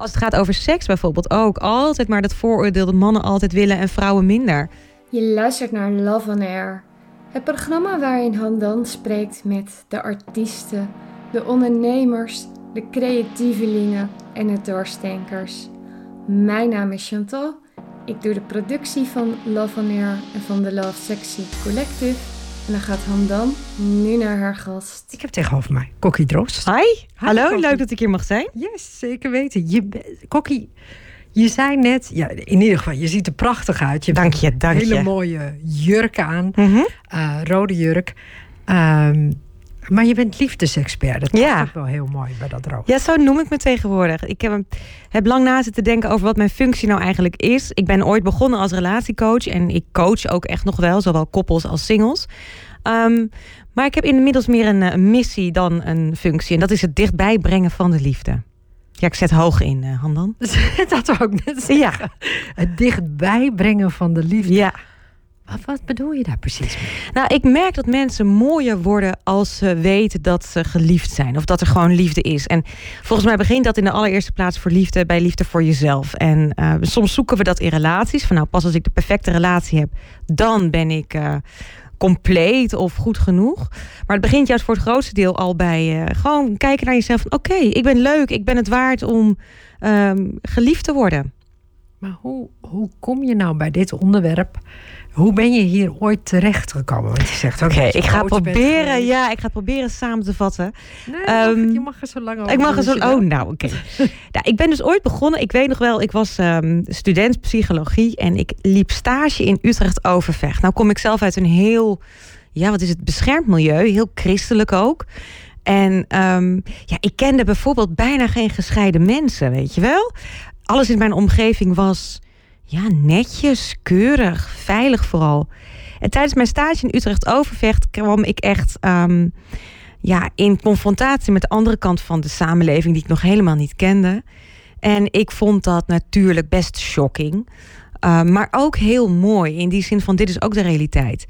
Als het gaat over seks bijvoorbeeld ook. Altijd maar dat vooroordeel dat mannen altijd willen en vrouwen minder. Je luistert naar Love on Air. Het programma waarin Handan spreekt met de artiesten, de ondernemers, de creatievelingen en de doorstenkers. Mijn naam is Chantal. Ik doe de productie van Love on Air en van de Love Sexy Collective. En dan gaat Handan nu naar haar gast. Ik heb tegenover mij Kokkie Drost. Hi, hallo, Kokkie. leuk dat ik hier mag zijn. Yes, zeker weten. Je, Kokkie, je zei net, ja, in ieder geval, je ziet er prachtig uit. Je Dank hebt je, een dank hele je. mooie jurk aan, Mhm. eh, rode jurk. Ehm, maar je bent liefdesexpert. Dat Ja. is ook wel heel mooi bij dat rood. Ja, zo noem ik me tegenwoordig. Ik heb, heb lang na zitten denken over wat mijn functie nou eigenlijk is. Ik ben ooit begonnen als relatiecoach en ik coach ook echt nog wel, zowel koppels als singles. Ehm, maar ik heb inmiddels meer een, eh, een missie dan een functie. En dat is het dichtbij brengen van de liefde. Ja, ik zet hoog in, eh Handan. dat ik net zeggen. Ja, Het dichtbij brengen van de liefde. ja. Wat, bedoel je daar precies mee? Nou, ik merk dat mensen mooier worden als ze weten dat ze geliefd zijn. Of dat er gewoon liefde is. En volgens mij begint dat in de allereerste plaats voor liefde bij liefde voor jezelf. En eh, soms zoeken we dat in relaties. Van nou, pas als ik de perfecte relatie heb, dan ben ik eh, compleet of goed genoeg. Maar het begint juist voor het grootste deel al bij eh, gewoon kijken naar jezelf. Oké, ik ben leuk, ik ben het waard om ehm, geliefd te worden. Maar hoe, hoe kom je nou bij dit onderwerp? Hoe ben je hier ooit terecht gekomen? Want je zegt ook Oké, ik ga proberen, ja, ik ga proberen samen te vatten. Nee, Ehm, je mag er zo lang over Ik mag er zo. Oh, nou, oké. nou, ik ben dus ooit begonnen. Ik weet nog wel, ik was ehm, student psychologie en ik liep stage in Utrecht Overvecht. Nou, kom ik zelf uit een heel, ja, wat is het, beschermd milieu, heel christelijk ook. En ehm, ja, ik kende bijvoorbeeld bijna geen gescheiden mensen, weet je wel? Alles in mijn omgeving was ja, netjes, keurig, veilig vooral. En tijdens mijn stage in Utrecht Overvecht kwam ik echt ehm, ja, in confrontatie met de andere kant van de samenleving die ik nog helemaal niet kende. En ik vond dat natuurlijk best shocking. Uh, maar ook heel mooi in die zin van dit is ook de realiteit.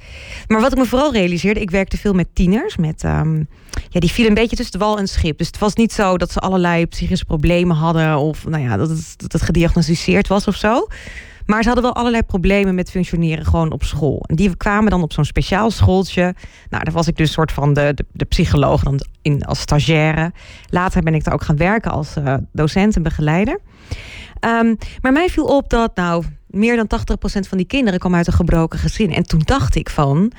Maar wat ik me vooral realiseerde, ik werkte veel met tieners. Met, um, ja, die vielen een beetje tussen de wal en het schip. Dus het was niet zo dat ze allerlei psychische problemen hadden. Of nou ja, dat het, dat het gediagnosticeerd was of zo. Maar ze hadden wel allerlei problemen met functioneren gewoon op school. En die kwamen dan op zo'n speciaal schooltje. Nou, daar was ik dus soort van de, de, psycholoog dan in, als stagiaire. Later ben ik daar ook gaan werken als uh, docent en begeleider. Um, maar mij viel op dat nou meer dan 80% van die kinderen kwam uit een gebroken gezin. En toen dacht ik van,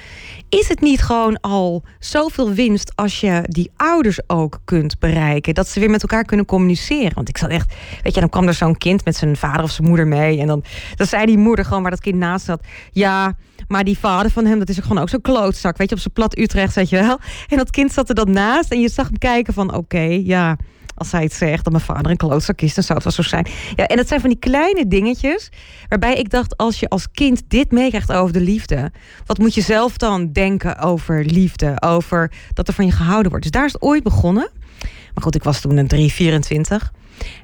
is het niet gewoon al zoveel winst als je die ouders ook kunt bereiken? Dat ze weer met elkaar kunnen communiceren. Want ik zat echt, weet je, dan kwam er zo'n kind met zijn vader of zijn moeder mee. En dan, dan zei die moeder gewoon waar dat kind naast zat. Ja, maar die vader van hem, dat is gewoon ook zo'n klootzak. Weet je, op zijn plat Utrecht, weet je wel. En dat kind zat er dan naast. En je zag hem kijken van, oké, ja als hij het zegt dat mijn vader een klootzak is, dan zou het wel zo zijn. Ja, en dat zijn van die kleine dingetjes waarbij ik dacht, als je als kind dit meekrijgt over de liefde, wat moet je zelf dan denken over liefde, over dat er van je gehouden wordt. Dus daar is het ooit begonnen. Maar goed, ik was toen een 3, 24.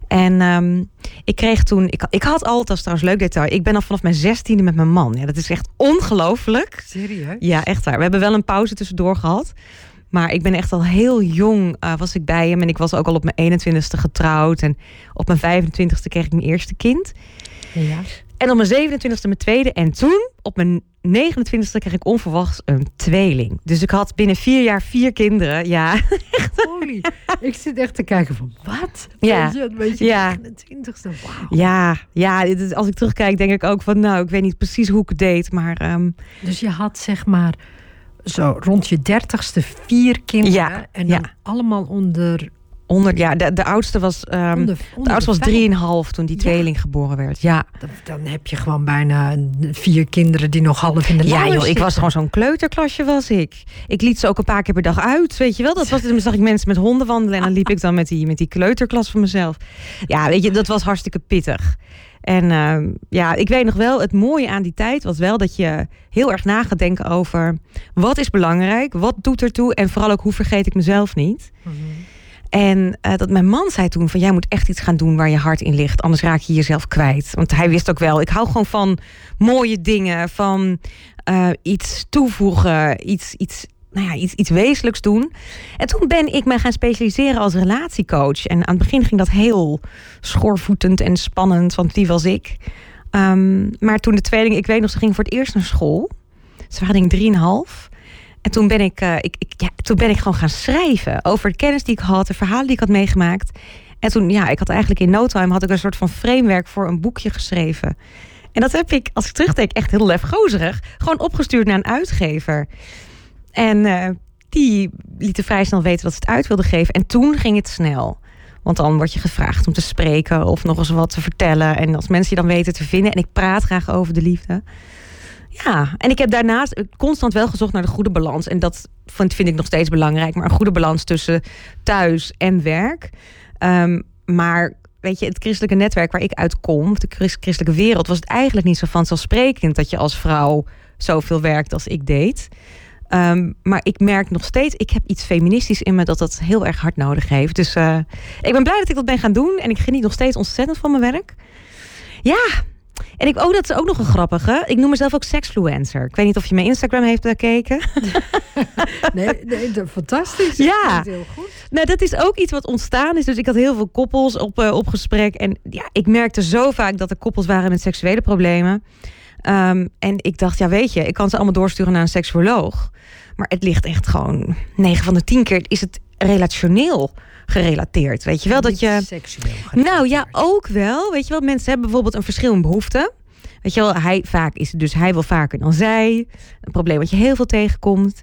En um, ik kreeg toen, ik, ik had altijd, als trouwens leuk detail, ik ben al vanaf mijn zestiende met mijn man. Ja, dat is echt ongelooflijk. Serieus? Ja, echt waar. We hebben wel een pauze tussendoor gehad. Maar ik ben echt al heel jong uh, was ik bij hem. En ik was ook al op mijn 21ste getrouwd. En op mijn 25ste kreeg ik mijn eerste kind. Ja. En op mijn 27ste mijn tweede. En toen, op mijn 29ste, kreeg ik onverwachts een tweeling. Dus ik had binnen vier jaar vier kinderen. Ja, echt. Holy. ik zit echt te kijken van, wat? Ja. Je, weet je ja. 29ste, wauw. Ja, ja, als ik terugkijk denk ik ook van, nou, ik weet niet precies hoe ik het deed. Maar, um... Dus je had zeg maar zo rond je dertigste vier kinderen. Ja, en dan ja. allemaal onder. Onder, ja, de, de oudste was, um, onder, onder de oudste was drieënhalf toen die Ja. tweeling geboren werd. Ja, Dan, dan heb je gewoon bijna vier kinderen die nog half in de ja joh, ik was gewoon zo'n kleuterklasje was ik. Ik liet ze ook een paar keer per dag uit, weet je wel. Dat was, dan zag ik mensen met honden wandelen en dan liep ik dan met die, met die kleuterklas van mezelf. Ja, weet je, dat was hartstikke pittig. En uh, ja, ik weet nog wel, het mooie aan die tijd was wel dat je heel erg na gaat denken over wat is belangrijk, wat doet ertoe en vooral ook hoe vergeet ik mezelf niet. Mm -hmm. En uh, dat mijn man zei toen van jij moet echt iets gaan doen waar je hart in ligt, anders raak je jezelf kwijt. Want hij wist ook wel, ik hou gewoon van mooie dingen, van uh, iets toevoegen, iets, iets nou ja, iets, iets wezenlijks doen. En toen ben ik me gaan specialiseren als relatiecoach. En aan het begin ging dat heel schoorvoetend en spannend, want die was ik. Ehm, maar toen de tweeling, ik weet nog, ze ging voor het eerst naar school. Ze waren denk ik drieënhalf. En toen ben ik, uh, ik, ik, ja, toen ben ik gewoon gaan schrijven over de kennis die ik had, de verhalen die ik had meegemaakt. En toen, ja, ik had eigenlijk in no time had ik een soort van framework voor een boekje geschreven. En dat heb ik, als ik terugdenk, echt heel lefgozerig. Gewoon opgestuurd naar een uitgever. En uh, die lieten vrij snel weten dat ze het uit wilden geven. En toen ging het snel. Want dan word je gevraagd om te spreken of nog eens wat te vertellen. En als mensen je dan weten te vinden. En ik praat graag over de liefde. Ja, en ik heb daarnaast constant wel gezocht naar de goede balans. En dat vind, ik nog steeds belangrijk. Maar een goede balans tussen thuis en werk. Um, maar weet je, het christelijke netwerk waar ik uit kom, de christelijke wereld, was het eigenlijk niet zo vanzelfsprekend dat je als vrouw zoveel werkt als ik deed. Um, maar ik merk nog steeds, ik heb iets feministisch in me dat dat heel erg hard nodig heeft. Dus uh, ik ben blij dat ik dat ben gaan doen en ik geniet nog steeds ontzettend van mijn werk. Ja, en ik, oh, dat is ook nog een grappige. Ik noem mezelf ook sexfluencer. Ik weet niet of je mijn Instagram heeft bekeken. nee, nee fantastisch. Ja. heel goed. Nou, dat is ook iets wat ontstaan is. Dus ik had heel veel koppels op, uh, op gesprek. En ja, ik merkte zo vaak dat er koppels waren met seksuele problemen. Um, en ik dacht, ja, weet je, ik kan ze allemaal doorsturen naar een seksuoloog. Maar het ligt echt gewoon 9 van de 10 keer is het relationeel gerelateerd. Weet je wel dat je. Seksueel. Nou ja, ook wel. Weet je wel, mensen hebben bijvoorbeeld een verschil in behoeften. Weet je wel, hij vaak is het dus hij wil vaker dan zij. Een probleem wat je heel veel tegenkomt.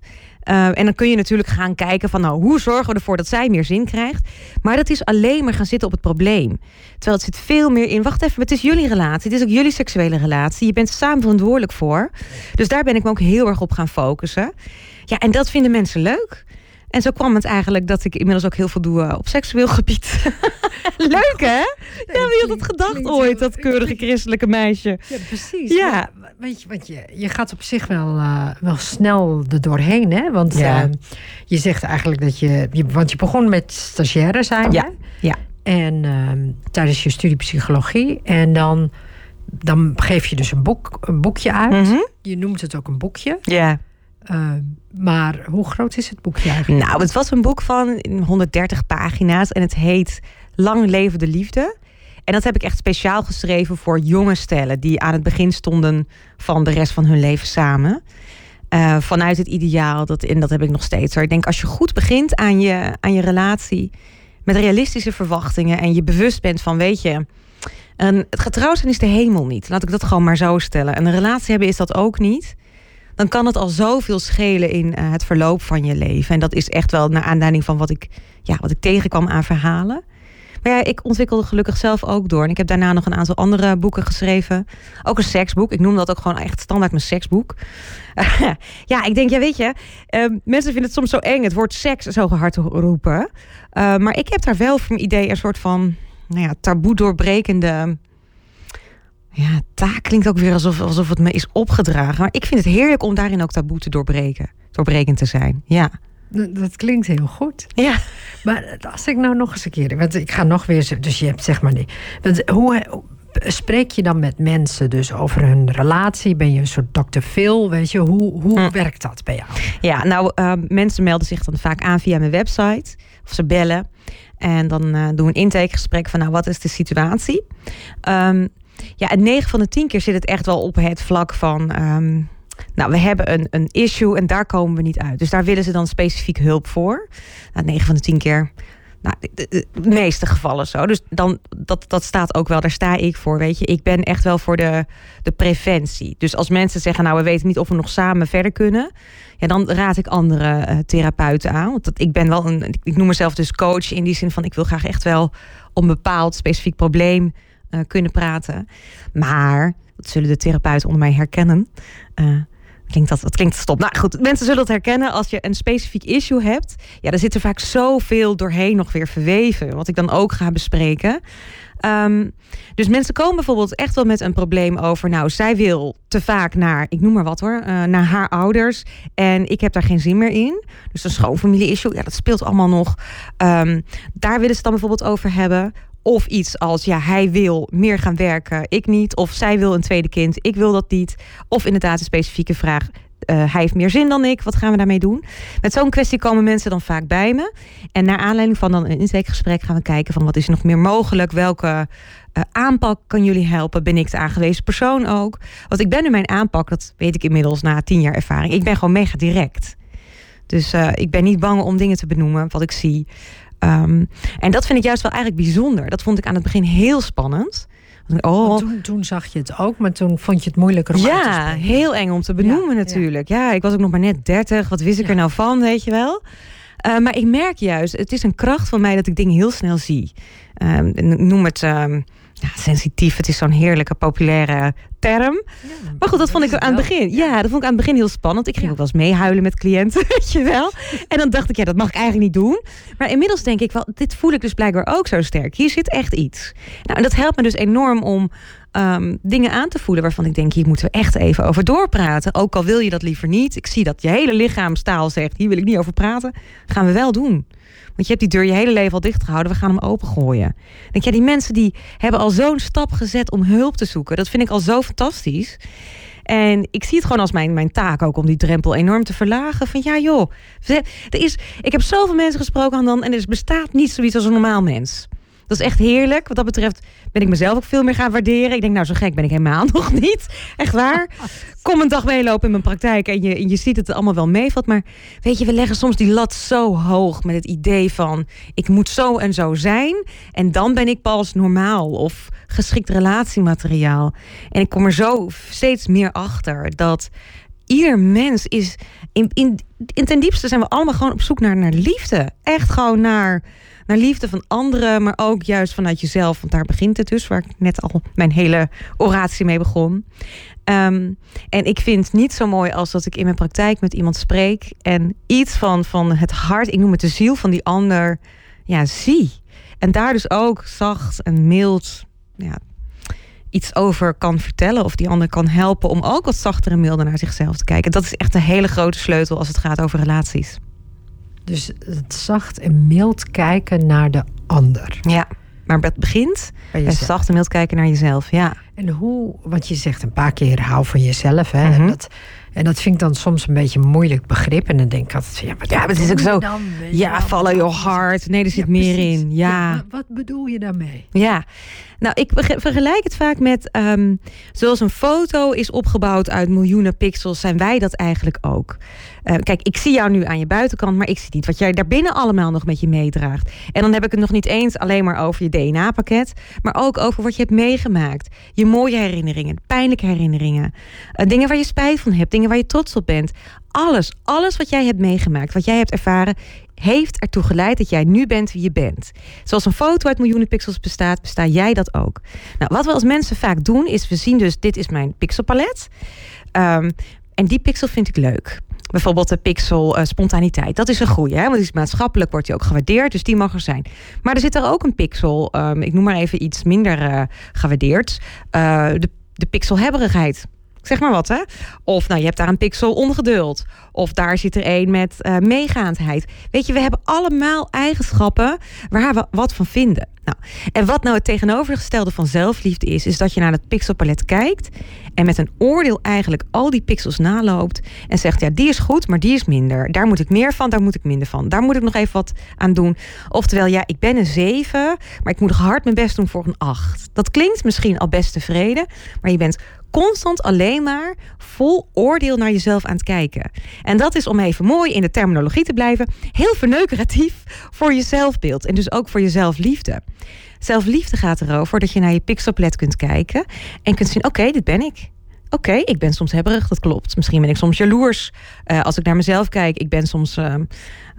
Uh, en dan kun je natuurlijk gaan kijken van nou, hoe zorgen we ervoor dat zij meer zin krijgt. Maar dat is alleen maar gaan zitten op het probleem. Terwijl het zit veel meer in, wacht even, het is jullie relatie. Het is ook jullie seksuele relatie. Je bent samen verantwoordelijk voor. Dus daar ben ik me ook heel erg op gaan focussen. Ja, en dat vinden mensen leuk. En zo kwam het eigenlijk dat ik inmiddels ook heel veel doe uh, op seksueel gebied. Leuk hè? Nee, ja, wie had het gedacht ooit, dat keurige christelijke meisje? Ja, precies. Ja. weet je, want je, je gaat op zich wel, uh, wel snel er doorheen, hè? Want ja. uh, je zegt eigenlijk dat je, je... Want je begon met stagiaire zijn, ja. hè? Ja. En ehm, tijdens je studie psychologie. En dan, dan geef je dus een, boek, een boekje uit. Mm -hmm. Je noemt het ook een boekje. Ja. Uh, maar hoe groot is het boekje eigenlijk? Nou, het was een boek van 130 pagina's en het heet Lang leven de liefde. En dat heb ik echt speciaal geschreven voor jonge stellen die aan het begin stonden van de rest van hun leven samen. Uh, vanuit het ideaal, dat, en dat heb ik nog steeds. Ik denk als je goed begint aan je, aan je relatie met realistische verwachtingen en je bewust bent van, weet je, een, het getrouwd zijn is de hemel niet. Laat ik dat gewoon maar zo stellen. En een relatie hebben is dat ook niet dan kan het al zoveel schelen in uh, het verloop van je leven. En dat is echt wel naar aanleiding van wat ik, ja, wat ik tegenkwam aan verhalen. Maar ja, ik ontwikkelde gelukkig zelf ook door. En ik heb daarna nog een aantal andere boeken geschreven. Ook een seksboek. Ik noem dat ook gewoon echt standaard mijn seksboek. Ja, ik denk, ja, weet je, uh, mensen vinden het soms zo eng, het woord seks zo hard te roepen. Uh, maar ik heb daar wel voor mijn idee een soort van, nou ja, taboe doorbrekende ja, taak klinkt ook weer alsof, alsof het me is opgedragen. Maar ik vind het heerlijk om daarin ook taboe te doorbreken. Doorbrekend te zijn, ja. Dat, klinkt heel goed. Ja. Maar als ik nou nog eens een keer... Want ik ga nog weer... Dus je hebt zeg maar... niet. Want hoe, spreek je dan met mensen dus over hun relatie? Ben je een soort Dr. Phil? Weet je, hoe, hoe hm. werkt dat bij jou? Ja, nou, uh, mensen melden zich dan vaak aan via mijn website. Of ze bellen. En dan uh, doen we een intakegesprek van... nou, wat is de situatie? Um, ja, en 9 van de 10 keer zit het echt wel op het vlak van. Um, nou, we hebben een, een issue en daar komen we niet uit. Dus daar willen ze dan specifiek hulp voor. Nou, 9 van de 10 keer. Nou, de, meeste gevallen zo. Dus dan, dat, dat staat ook wel, daar sta ik voor. Weet je, ik ben echt wel voor de, de preventie. Dus als mensen zeggen, nou, we weten niet of we nog samen verder kunnen. Ja, dan raad ik andere uh, therapeuten aan. Want ik ben wel een, ik noem mezelf dus coach in die zin van, ik wil graag echt wel een bepaald specifiek probleem uh, kunnen praten. Maar, dat zullen de therapeuten onder mij herkennen. Uh, klinkt dat, dat klinkt stop. Nou goed, mensen zullen het herkennen als je een specifiek issue hebt. Ja, daar zit er vaak zoveel doorheen nog weer verweven. Wat ik dan ook ga bespreken. Um, dus mensen komen bijvoorbeeld echt wel met een probleem over. Nou, zij wil te vaak naar, ik noem maar wat hoor, uh, naar haar ouders. En ik heb daar geen zin meer in. Dus een schoonfamilie-issue, ja, dat speelt allemaal nog. Um, daar willen ze dan bijvoorbeeld over hebben. Of iets als, ja, hij wil meer gaan werken, ik niet. Of zij wil een tweede kind, ik wil dat niet. Of inderdaad een specifieke vraag, Uh, hij heeft meer zin dan ik. Wat gaan we daarmee doen? Met zo'n kwestie komen mensen dan vaak bij me. En naar aanleiding van dan een intakegesprek gaan we kijken van wat is nog meer mogelijk? Welke uh, aanpak kan jullie helpen? Ben ik de aangewezen persoon ook? Want ik ben in mijn aanpak, dat weet ik inmiddels na tien jaar ervaring. Ik ben gewoon mega direct. Dus uh, ik ben niet bang om dingen te benoemen wat ik zie. Um, en dat vind ik juist wel eigenlijk bijzonder. Dat vond ik aan het begin heel spannend. Oh. Toen, toen, zag je het ook, maar toen vond je het moeilijker om ja, te heel eng om te benoemen ja, natuurlijk. Ja. ik was ook nog maar net 30. Wat wist ik er nou van, weet je wel? Uh, maar ik merk juist, het is een kracht van mij dat ik dingen heel snel zie. Um, noem het um, ja, sensitief. Het is zo'n heerlijke, populaire term. maar goed, dat vond ik aan het begin. Ja, dat vond ik aan het begin heel spannend. Ik ging ook wel eens meehuilen met cliënten, weet je wel. En dan dacht ik, ja, dat mag ik eigenlijk niet doen. Maar inmiddels denk ik wel, dit voel ik dus blijkbaar ook zo sterk. Hier zit echt iets. Nou, en dat helpt me dus enorm om um, dingen aan te voelen waarvan ik denk, hier moeten we echt even over doorpraten. Ook al wil je dat liever niet. Ik zie dat je hele lichaamstaal zegt, hier wil ik niet over praten. Gaan we wel doen. Want je hebt die deur je hele leven al dicht gehouden. We gaan hem opengooien. Denk ja, die mensen die hebben al zo'n stap gezet om hulp te zoeken. Dat vind ik al zo fantastisch. En ik zie het gewoon als mijn, mijn taak ook om die drempel enorm te verlagen. Van ja, joh. Er is, ik heb zoveel mensen gesproken dan en er bestaat niet zoiets als een normaal mens. Dat is echt heerlijk. Wat dat betreft ben ik mezelf ook veel meer gaan waarderen. Ik denk, nou, zo gek ben ik helemaal nog niet. Echt waar. Kom een dag meelopen in mijn praktijk en je, en je ziet het allemaal wel meevalt. Maar weet je, we leggen soms die lat zo hoog met het idee van... ik moet zo en zo zijn en dan ben ik pas normaal of geschikt relatiemateriaal. En ik kom er zo steeds meer achter dat ieder mens is... In, in, in ten diepste zijn we allemaal gewoon op zoek naar, naar liefde. Echt gewoon naar naar liefde van anderen, maar ook juist vanuit jezelf. Want daar begint het dus, waar ik net al mijn hele oratie mee begon. Um, en ik vind het niet zo mooi als dat ik in mijn praktijk met iemand spreek en iets van, van het hart, ik noem het de ziel van die ander, ja, zie. En daar dus ook zacht en mild ja, iets over kan vertellen of die ander kan helpen om ook wat zachter en milder naar zichzelf te kijken. Dat is echt een hele grote sleutel als het gaat over relaties. Dus het zacht en mild kijken naar de ander. Ja, maar het begint bij zacht en mild kijken naar jezelf. Ja. En hoe, want je zegt een paar keer hou van jezelf. Hè? en, mhm. dat, en dat vind ik dan soms een beetje een moeilijk begrip. En dan denk ik altijd, ja, maar, ja, maar het is ook zo. Dan, ja, follow your heart. Nee, er zit meer in. Ja. wat bedoel je daarmee? Ja, nou, ik vergelijk het vaak met, um, zoals een foto is opgebouwd uit miljoenen pixels, zijn wij dat eigenlijk ook. Uh, kijk, ik zie jou nu aan je buitenkant, maar ik zie niet wat jij daarbinnen allemaal nog met je meedraagt. En dan heb ik het nog niet eens alleen maar over je DNA-pakket, maar ook over wat je hebt meegemaakt. Je mooie herinneringen, pijnlijke herinneringen, uh, dingen waar je spijt van hebt, dingen waar je trots op bent. Alles, alles wat jij hebt meegemaakt, wat jij hebt ervaren, heeft ertoe geleid dat jij nu bent wie je bent. Zoals een foto uit miljoenen pixels bestaat, besta jij dat ook. Nou, wat we als mensen vaak doen, is we zien dus, dit is mijn pixelpalet. Um, en die pixel vind ik leuk. Bijvoorbeeld de pixel uh, spontaniteit. Dat is een goede, want die is maatschappelijk wordt die ook gewaardeerd, dus die mag er zijn. Maar er zit er ook een pixel, um, ik noem maar even iets minder uh, gewaardeerd. Uh, de, de pixelhebberigheid zeg maar wat hè. Of nou, je hebt daar een pixel ongeduld. Of daar zit er een met uh, meegaandheid. Weet je, we hebben allemaal eigenschappen waar we wat van vinden. Nou, en wat nou het tegenovergestelde van zelfliefde is, is dat je naar het pixelpalet kijkt en met een oordeel eigenlijk al die pixels naloopt en zegt, ja, die is goed, maar die is minder. Daar moet ik meer van, daar moet ik minder van. Daar moet ik nog even wat aan doen. Oftewel, ja, ik ben een 7, maar ik moet nog hard mijn best doen voor een 8. Dat klinkt misschien al best tevreden, maar je bent constant alleen maar vol oordeel naar jezelf aan het kijken. En dat is om even mooi in de terminologie te blijven, heel verneukeratief voor je zelfbeeld en dus ook voor je zelfliefde. Zelfliefde gaat erover dat je naar je pixelplet kunt kijken en kunt zien: oké, dit ben ik. Oké, ik ben soms hebberig, dat klopt. Misschien ben ik soms jaloers. Uh, als ik naar mezelf kijk, ik ben soms uh,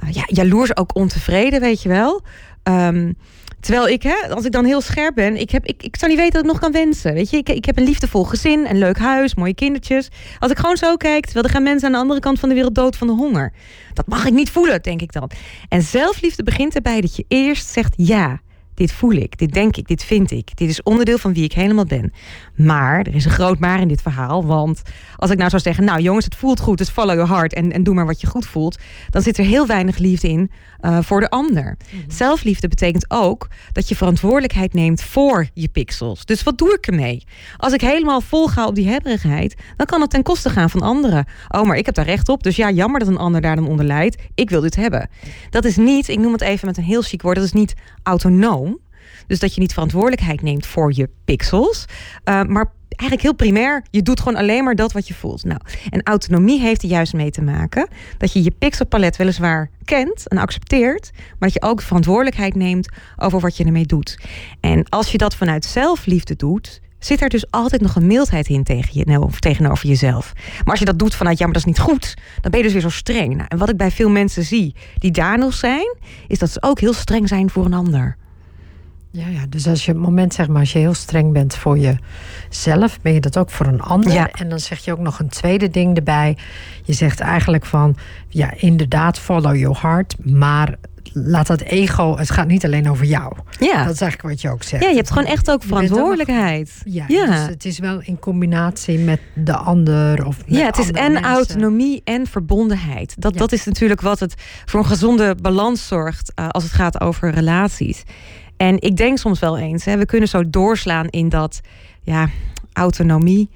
ja, jaloers, ook ontevreden, weet je wel. Um, Terwijl ik, hè, als ik dan heel scherp ben, ik, heb, ik, ik zou niet weten dat ik nog kan wensen. Weet je, ik, ik heb een liefdevol gezin, een leuk huis, mooie kindertjes. Als ik gewoon zo kijk, terwijl er gaan mensen aan de andere kant van de wereld dood van de honger. Dat mag ik niet voelen, denk ik dan. En zelfliefde begint erbij dat je eerst zegt ja. Dit voel ik, dit denk ik, dit vind ik. Dit is onderdeel van wie ik helemaal ben. Maar, er is een groot maar in dit verhaal. Want als ik nou zou zeggen, nou jongens, het voelt goed, dus follow your heart en, en doe maar wat je goed voelt. Dan zit er heel weinig liefde in uh, voor de ander. Mhm. Zelfliefde betekent ook dat je verantwoordelijkheid neemt voor je pixels. Dus wat doe ik ermee? Als ik helemaal vol ga op die hebberigheid, dan kan het ten koste gaan van anderen. Oh, maar ik heb daar recht op, dus ja, jammer dat een ander daar dan onder lijdt. Ik wil dit hebben. Dat is niet, ik noem het even met een heel chic woord, dat is niet autonoom. Dus dat je niet verantwoordelijkheid neemt voor je pixels. Uh, maar eigenlijk heel primair, je doet gewoon alleen maar dat wat je voelt. Nou, en autonomie heeft er juist mee te maken dat je je pixelpalet weliswaar kent en accepteert, maar dat je ook verantwoordelijkheid neemt over wat je ermee doet. En als je dat vanuit zelfliefde doet, zit er dus altijd nog een mildheid in tegen je, nou, tegenover jezelf. Maar als je dat doet vanuit ja, maar dat is niet goed, dan ben je dus weer zo streng. Nou, en wat ik bij veel mensen zie die daar nog zijn, is dat ze ook heel streng zijn voor een ander. Ja, ja, dus als je het moment, zeg maar, als je heel streng bent voor jezelf, ben je dat ook voor een ander. Ja. En dan zeg je ook nog een tweede ding erbij. Je zegt eigenlijk van, ja, inderdaad, follow your heart, maar laat dat ego, het gaat niet alleen over jou. Ja. Dat is eigenlijk wat je ook zegt. Ja, je hebt gewoon echt ook verantwoordelijkheid. ja, ja. Dus het is wel in combinatie met de ander. Of ja, het is en autonomie en verbondenheid. Dat, dat is natuurlijk wat het voor een gezonde balans zorgt uh, als het gaat over relaties. En ik denk soms wel eens, hè, we kunnen zo doorslaan in dat ja, autonomie.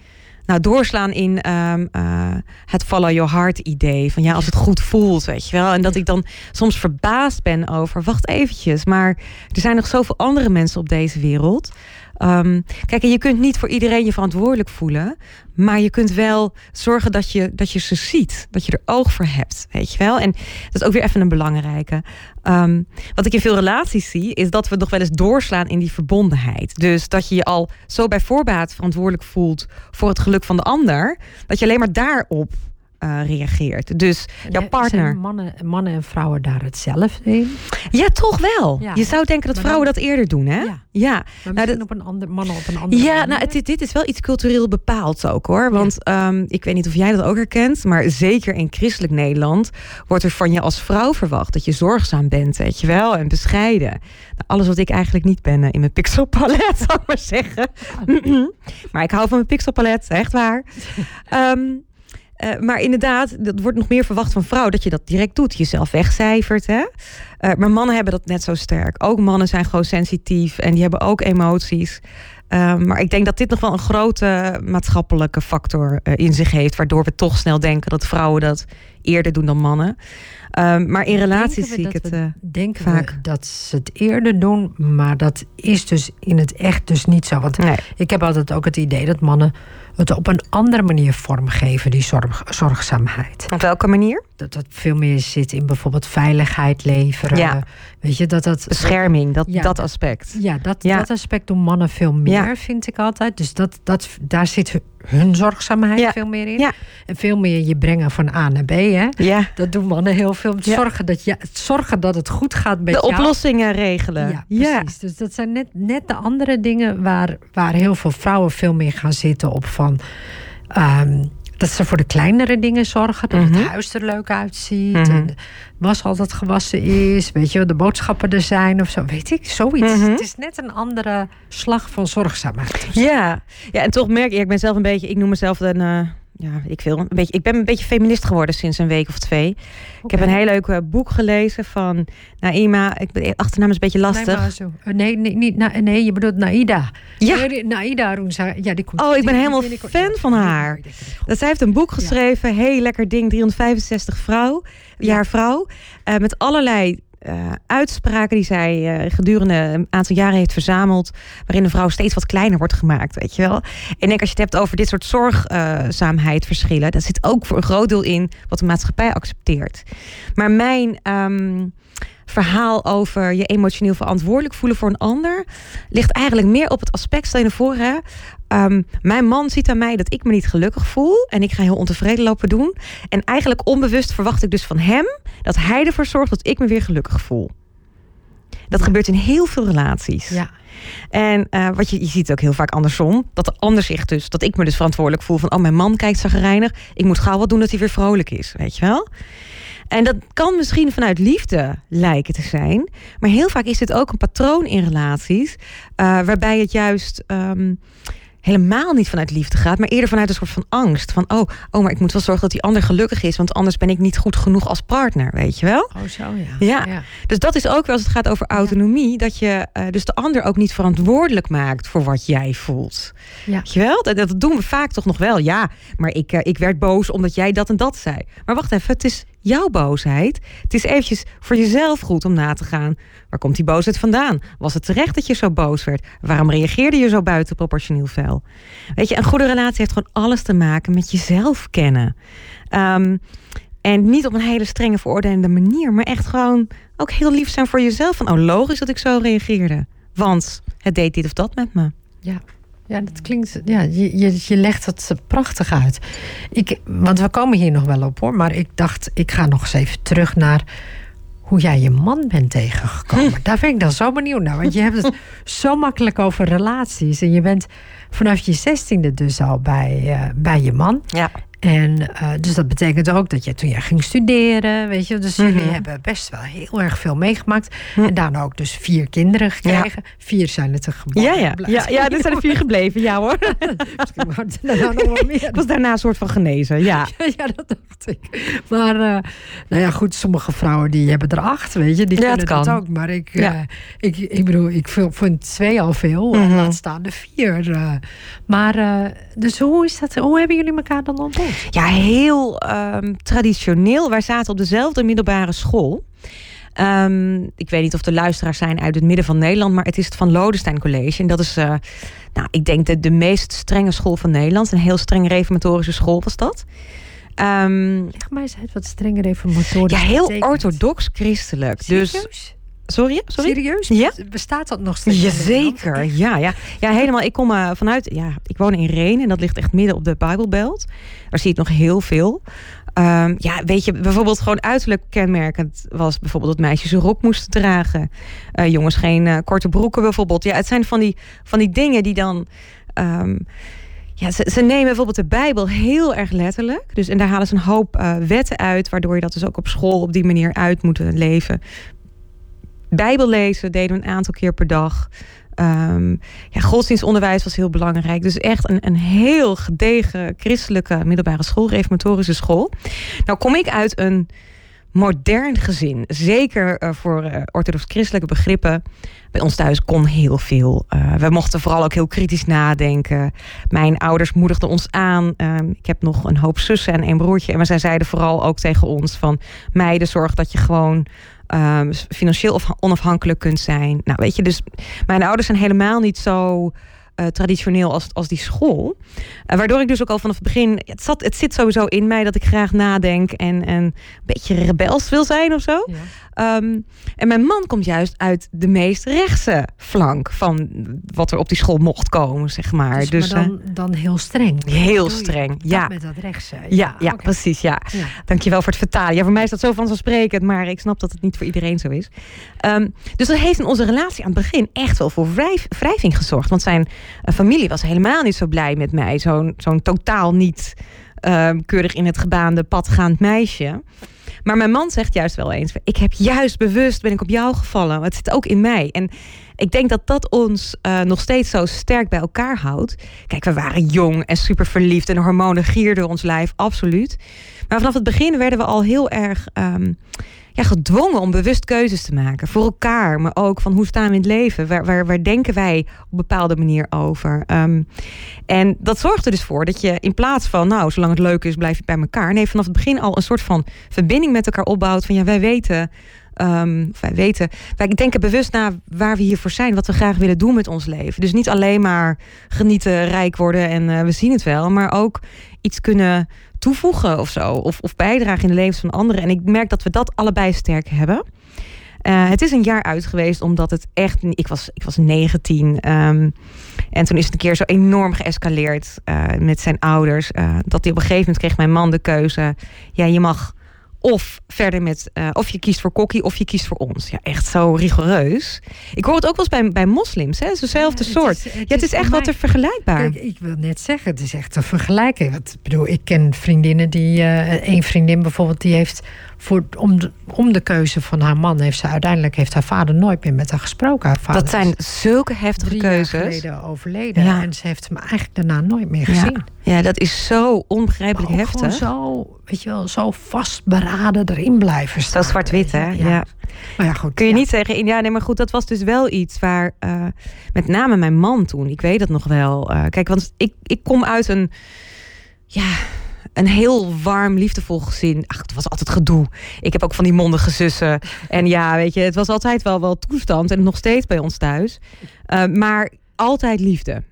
Nou, doorslaan in um, uh, het follow your heart idee. Van ja, als het goed voelt, weet je wel. En dat ik dan soms verbaasd ben over, wacht eventjes, maar er zijn nog zoveel andere mensen op deze wereld. Um, kijk, je kunt niet voor iedereen je verantwoordelijk voelen. Maar je kunt wel zorgen dat je, dat je ze ziet. Dat je er oog voor hebt. Weet je wel? En dat is ook weer even een belangrijke. Um, wat ik in veel relaties zie, is dat we nog wel eens doorslaan in die verbondenheid. Dus dat je je al zo bij voorbaat verantwoordelijk voelt voor het geluk van de ander. Dat je alleen maar daarop uh, reageert. Dus jouw partner. Zijn mannen, mannen en vrouwen daar hetzelfde in? Ja, toch wel. je zou denken dat vrouwen dat eerder doen, hè? Ja. ja. Maar nou, dat, op een ander, mannen op een andere Ja, nou, het, dit is wel iets cultureel bepaald ook, hoor. Want um, ik weet niet of jij dat ook herkent, maar zeker in christelijk Nederland wordt er van je als vrouw verwacht dat je zorgzaam bent, weet je wel, en bescheiden. Nou, alles wat ik eigenlijk niet ben uh, in mijn pixelpalet, zou ik maar zeggen. maar ik hou van mijn pixelpalet, echt waar. Um, uh, maar inderdaad, dat wordt nog meer verwacht van vrouwen dat je dat direct doet. Jezelf wegcijfert. Hè? Uh, maar mannen hebben dat net zo sterk. Ook mannen zijn gewoon sensitief en die hebben ook emoties. Uh, maar ik denk dat dit nog wel een grote maatschappelijke factor in zich heeft. Waardoor we toch snel denken dat vrouwen dat eerder doen dan mannen. Ehm, maar in relaties zie ik het uh, denken vaak. We dat ze het eerder doen, maar dat is dus in het echt dus niet zo. Want nee. ik heb altijd ook het idee dat mannen het op een andere manier vormgeven, die zorg, zorgzaamheid. Op welke manier? Dat dat veel meer zit in bijvoorbeeld veiligheid leveren. Ja. Weet je, dat dat, Bescherming, dat, ja, dat aspect. Ja dat, ja. dat aspect doen mannen veel meer, vind ik altijd. Dus dat, dat, daar zit hun zorgzaamheid veel meer in. En veel meer je brengen van A naar B. Hè? Ja. Dat doen mannen heel veel. Zorgen, dat je, zorgen dat het goed gaat met de jou. Oplossingen regelen. Ja, precies. Dus dat zijn net, net de andere dingen waar, waar heel veel vrouwen veel meer gaan zitten op van... Um, dat ze voor de kleinere dingen zorgen. Dat het mhm. huis er leuk uitziet. Mm -hmm. was altijd gewassen is. Weet je, de boodschappen er zijn of zo. Weet ik, zoiets. Mhm. Het is net een andere slag van zorgzaamheid. Ja. ja, en toch merk ik, ik ben zelf een beetje, ik noem mezelf een, ja, ik veel, een beetje, ik ben een beetje feminist geworden sinds een week of twee. Ik heb een heel leuk eh, boek gelezen van Naima. Ik ben achternaam is een beetje lastig. Nee, nee, nee, niet, nee, nee, je bedoelt Naida. Ja. Naida Roenza. Ja, die komt. Oh, ik ben helemaal fan van haar. Dat zij heeft een boek geschreven, ja. heel lekker ding, 365 vrouw, jaar vrouw, uh, met allerlei uh, uitspraken die zij uh, gedurende een aantal jaren heeft verzameld. Waarin de vrouw steeds wat kleiner wordt gemaakt, weet je wel. En denk als je het hebt over dit soort zorgzaamheidverschillen. Dat zit ook voor een groot deel in wat de maatschappij accepteert. Maar mijn um, verhaal over je emotioneel verantwoordelijk voelen voor een ander. ligt eigenlijk meer op het aspect, stel je naar voren. Um, mijn man ziet aan mij dat ik me niet gelukkig voel. En ik ga heel ontevreden lopen doen. En eigenlijk onbewust verwacht ik dus van hem dat hij ervoor zorgt dat ik me weer gelukkig voel. Dat ja. gebeurt in heel veel relaties. Ja. En uh, wat je, je ziet ook heel vaak andersom. Dat de ander zich dus, dat ik me dus verantwoordelijk voel van, oh, mijn man kijkt zagrijnig. Ik moet gauw wat doen dat hij weer vrolijk is, weet je wel. En dat kan misschien vanuit liefde lijken te zijn. Maar heel vaak is dit ook een patroon in relaties. Uh, waarbij het juist. Um, helemaal niet vanuit liefde gaat, maar eerder vanuit een soort van angst. Van, oh, oh, maar ik moet wel zorgen dat die ander gelukkig is, want anders ben ik niet goed genoeg als partner, weet je wel? Oh, zo ja. Ja. Dus dat is ook wel als het gaat over autonomie, dat je uh, dus de ander ook niet verantwoordelijk maakt voor wat jij voelt. Ja. Weet je wel? Dat, dat doen we vaak toch nog wel. Ja, maar ik, uh, ik werd boos omdat jij dat en dat zei. Maar wacht even, het is jouw boosheid. Het is eventjes voor jezelf goed om na te gaan. Waar komt die boosheid vandaan? Was het terecht dat je zo boos werd? Waarom reageerde je zo buitenproportioneel fel? Weet je, een goede relatie heeft gewoon alles te maken met jezelf kennen. Um, en niet op een hele strenge veroordelende manier, maar echt gewoon ook heel lief zijn voor jezelf. Van, oh, logisch dat ik zo reageerde. Want het deed dit of dat met me. Ja. Ja, dat klinkt. Ja, je, je, je legt het prachtig uit. Ik, want we komen hier nog wel op hoor. Maar ik dacht, ik ga nog eens even terug naar hoe jij je man bent tegengekomen. Daar vind ik dan zo benieuwd naar. Want je hebt het zo makkelijk over relaties. En je bent vanaf je zestiende dus al bij, uh, bij je man. Ja. En uh, dus dat betekent ook dat je toen jij ging studeren, weet je, dus jullie mm -hmm. hebben best wel heel erg veel meegemaakt. Mm. En daarna ook dus vier kinderen gekregen. Ja. Vier zijn het er geboren. Ja, ja. ja, ja, er zijn er vier gebleven, ja hoor. nou nog wel meer. Ik was daarna een soort van genezen, ja. ja, dat dacht ik. Maar, uh, nou ja, goed, sommige vrouwen die hebben er acht, weet je, die ja, kunnen dat, dat ook. Maar ik, uh, ik, ik bedoel, ik vind twee al veel, mm -hmm. laat staan de vier. maar, dus hoe is dat, hoe hebben jullie elkaar dan ontmoet? Ja, heel um, traditioneel. Wij zaten op dezelfde middelbare school. Um, ik weet niet of de luisteraars zijn uit het midden van Nederland, maar het is het Van Lodestein College. En dat is, uh, nou, ik denk de, de meest strenge school van Nederland. Een heel streng reformatorische school was dat. Um, Leg maar eens uit wat strenge reformatorisch Ja, heel orthodox christelijk. Serieus? Dus Sorry? Sorry? Serieus? Ja? Bestaat dat nog steeds? Jazeker, ja, ja. Ja, helemaal. Ik kom uh, vanuit, ja, ik woon in Renen en dat ligt echt midden op de Bijbelbelt. Daar zie je nog heel veel. Um, ja, weet je, bijvoorbeeld gewoon uiterlijk kenmerkend was bijvoorbeeld dat meisjes een rok moesten dragen. Uh, jongens geen uh, korte broeken bijvoorbeeld. Ja, het zijn van die, van die dingen die dan... Um, ja, ze, ze, nemen bijvoorbeeld de Bijbel heel erg letterlijk. Dus, en daar halen ze een hoop uh, wetten uit, waardoor je dat dus ook op school op die manier uit moet leven. Bijbel lezen deden we een aantal keer per dag. Um, ja, godsdienstonderwijs was heel belangrijk. Dus echt een, een heel gedegen christelijke middelbare school, reformatorische school. Nou kom ik uit een modern gezin. Zeker uh, voor uh, orthodox-christelijke begrippen. Bij ons thuis kon heel veel. Uh, we mochten vooral ook heel kritisch nadenken. Mijn ouders moedigden ons aan. Um, ik heb nog een hoop zussen en een broertje. Maar zij zeiden vooral ook tegen ons van... meiden, zorg dat je gewoon um, financieel onafhankelijk kunt zijn. Nou, weet je, dus mijn ouders zijn helemaal niet zo uh, traditioneel als, als die school. Uh, waardoor ik dus ook al vanaf het begin. Het, zat, het zit sowieso in mij dat ik graag nadenk en, en een beetje rebels wil zijn of zo. Ja. Um, en mijn man komt juist uit de meest rechtse flank van wat er op die school mocht komen, zeg maar. Dus, dus maar dan, uh, dan heel streng. Heel streng, ja. Met dat rechtse. Ja, ja, ja okay. precies, ja. ja. Dankjewel voor het vertalen. Ja, voor mij is dat zo vanzelfsprekend, maar ik snap dat het niet voor iedereen zo is. Um, dus dat heeft in onze relatie aan het begin echt wel voor wrijf, wrijving gezorgd. Want zijn familie was helemaal niet zo blij met mij. Zo'n zo'n totaal niet uh, keurig in het gebaande pad gaand meisje. Maar mijn man zegt juist wel eens: ik heb juist bewust ben ik op jou gevallen. Het zit ook in mij. En ik denk dat dat ons uh, nog steeds zo sterk bij elkaar houdt. Kijk, we waren jong en super verliefd en hormonen gierden ons lijf, absoluut. Maar vanaf het begin werden we al heel erg um, ja, gedwongen om bewust keuzes te maken. Voor elkaar, maar ook van hoe staan we in het leven? Waar, waar, waar denken wij op een bepaalde manier over? Um, en dat zorgt er dus voor dat je in plaats van, nou, zolang het leuk is, blijf je bij elkaar. Nee, vanaf het begin al een soort van verbinding met elkaar opbouwt. Van ja, wij weten. Um, wij weten, wij denken bewust na waar we hiervoor zijn, wat we graag willen doen met ons leven. Dus niet alleen maar genieten, rijk worden en uh, we zien het wel, maar ook iets kunnen toevoegen of zo. Of, of bijdragen in de levens van anderen. En ik merk dat we dat allebei sterk hebben. Uh, het is een jaar uit geweest, omdat het echt. Ik was, ik was 19. Um, en toen is het een keer zo enorm geëscaleerd uh, met zijn ouders. Uh, dat hij op een gegeven moment kreeg mijn man de keuze. Ja, je mag of verder met, uh, of je kiest voor kokkie of je kiest voor ons. Ja, echt zo rigoureus. Ik hoor het ook wel eens bij, bij moslims, hè? Ja, soort. Is, het ja, het is, is echt wat te vergelijkbaar. Kijk, ik wil net zeggen, het is echt te vergelijken. Want, ik bedoel, ik ken vriendinnen die, uh, een vriendin bijvoorbeeld, die heeft voor, om, de, om de keuze van haar man heeft ze uiteindelijk heeft haar vader nooit meer met haar gesproken. Haar vader dat zijn zulke heftige drie keuzes. jaar geleden overleden. En ze heeft hem eigenlijk daarna nooit meer gezien. Ja, ja dat is zo onbegrijpelijk heftig. Zo, weet je wel, zo vastberaden erin blijven staan. Zo zwart-wit, hè? Ja. Maar ja, goed. Kun je niet zeggen, ja, nee, maar goed, dat was dus wel iets waar, uh, met name mijn man toen, ik weet het nog wel. Uh, kijk, want ik, ik kom uit een, ja, een heel warm, liefdevol gezin. Ach, het was altijd gedoe. Ik heb ook van die mondige zussen. En ja, weet je, het was altijd wel, wel toestand. En nog steeds bij ons thuis. Uh, maar altijd liefde.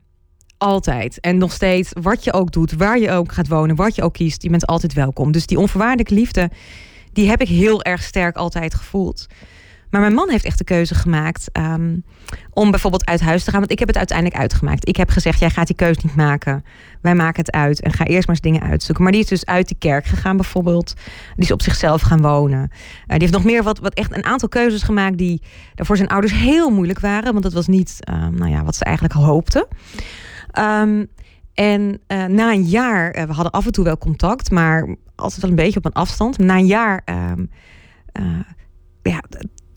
Altijd. En nog steeds, wat je ook doet, waar je ook gaat wonen, wat je ook kiest, je bent altijd welkom. Dus die onvoorwaardelijke liefde, die heb ik heel erg sterk altijd gevoeld. Maar mijn man heeft echt de keuze gemaakt um, om bijvoorbeeld uit huis te gaan. Want ik heb het uiteindelijk uitgemaakt. Ik heb gezegd, jij gaat die keuze niet maken. Wij maken het uit en ga eerst maar eens dingen uitzoeken. Maar die is dus uit de kerk gegaan bijvoorbeeld. Die is op zichzelf gaan wonen. Uh, die heeft nog meer wat, wat echt een aantal keuzes gemaakt... die voor zijn ouders heel moeilijk waren. Want dat was niet uh, nou ja, wat ze eigenlijk hoopten. Um, en uh, na een jaar, we hadden af en toe wel contact... maar altijd wel een beetje op een afstand. Na een jaar... Ja,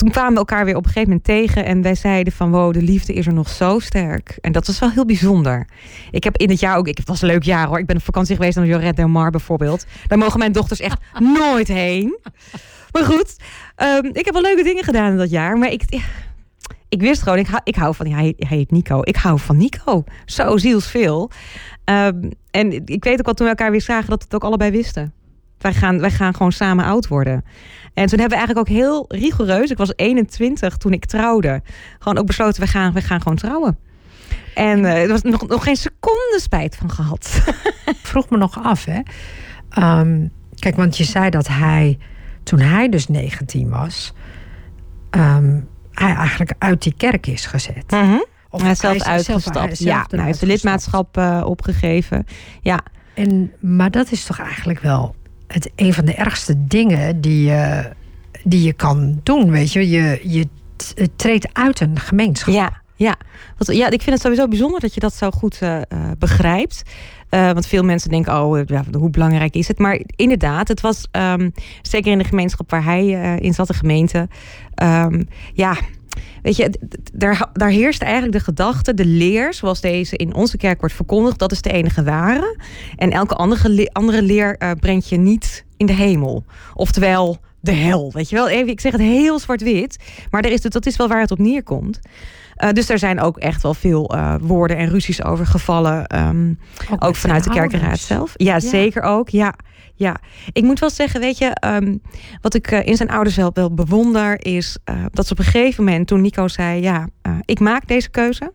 toen kwamen we elkaar weer op een gegeven moment tegen en wij zeiden van wow, de liefde is er nog zo sterk. En dat was wel heel bijzonder. Ik heb in het jaar ook, ik, het was een leuk jaar hoor. Ik ben op vakantie geweest naar Joret del Mar bijvoorbeeld. Daar mogen mijn dochters echt nooit heen. Maar goed, um, ik heb wel leuke dingen gedaan in dat jaar. Maar ik, ja, ik wist gewoon, ik hou, ik hou van, hij, hij heet Nico. Ik hou van Nico. Zo zielsveel. Um, en ik weet ook al toen we elkaar weer zagen dat we het ook allebei wisten. Wij gaan, wij gaan gewoon samen oud worden. En toen hebben we eigenlijk ook heel rigoureus, ik was 21 toen ik trouwde, gewoon ook besloten, we gaan, we gaan gewoon trouwen. En uh, er was nog, nog geen seconde spijt van gehad. Vroeg me nog af, hè. Um, kijk, want je zei dat hij, toen hij dus 19 was, um, hij eigenlijk uit die kerk is gezet. Mm -hmm. Of hij is zelf uitgestapt. Ja, hij heeft zijn lidmaatschap uh, opgegeven. Ja. En, maar dat is toch eigenlijk wel het een van de ergste dingen die je, die je kan doen. Weet je, je, je treedt uit een gemeenschap. Ja, ja. Want, ja, ik vind het sowieso bijzonder dat je dat zo goed uh, begrijpt. Uh, want veel mensen denken, oh, ja, hoe belangrijk is het? Maar inderdaad, het was um, zeker in de gemeenschap waar hij in zat, de gemeente. Um, ja, Weet je, daar, daar heerst eigenlijk de gedachte, de leer, zoals deze in onze kerk wordt verkondigd, dat is de enige ware. En elke andere, andere leer uh, brengt je niet in de hemel. Oftewel de hel. Weet je wel, even, ik zeg het heel zwart-wit, maar er is, dat is wel waar het op neerkomt. Uh, dus er zijn ook echt wel veel uh, woorden en ruzies over gevallen. Um, ook, ook vanuit de kerkenraad zelf. Ja, ja, zeker ook. Ja, ja. Ik moet wel zeggen, weet je, um, wat ik uh, in zijn ouders wel, wel bewonder, is dat ze op een gegeven moment, toen Nico zei: Ja, ik maak deze keuze.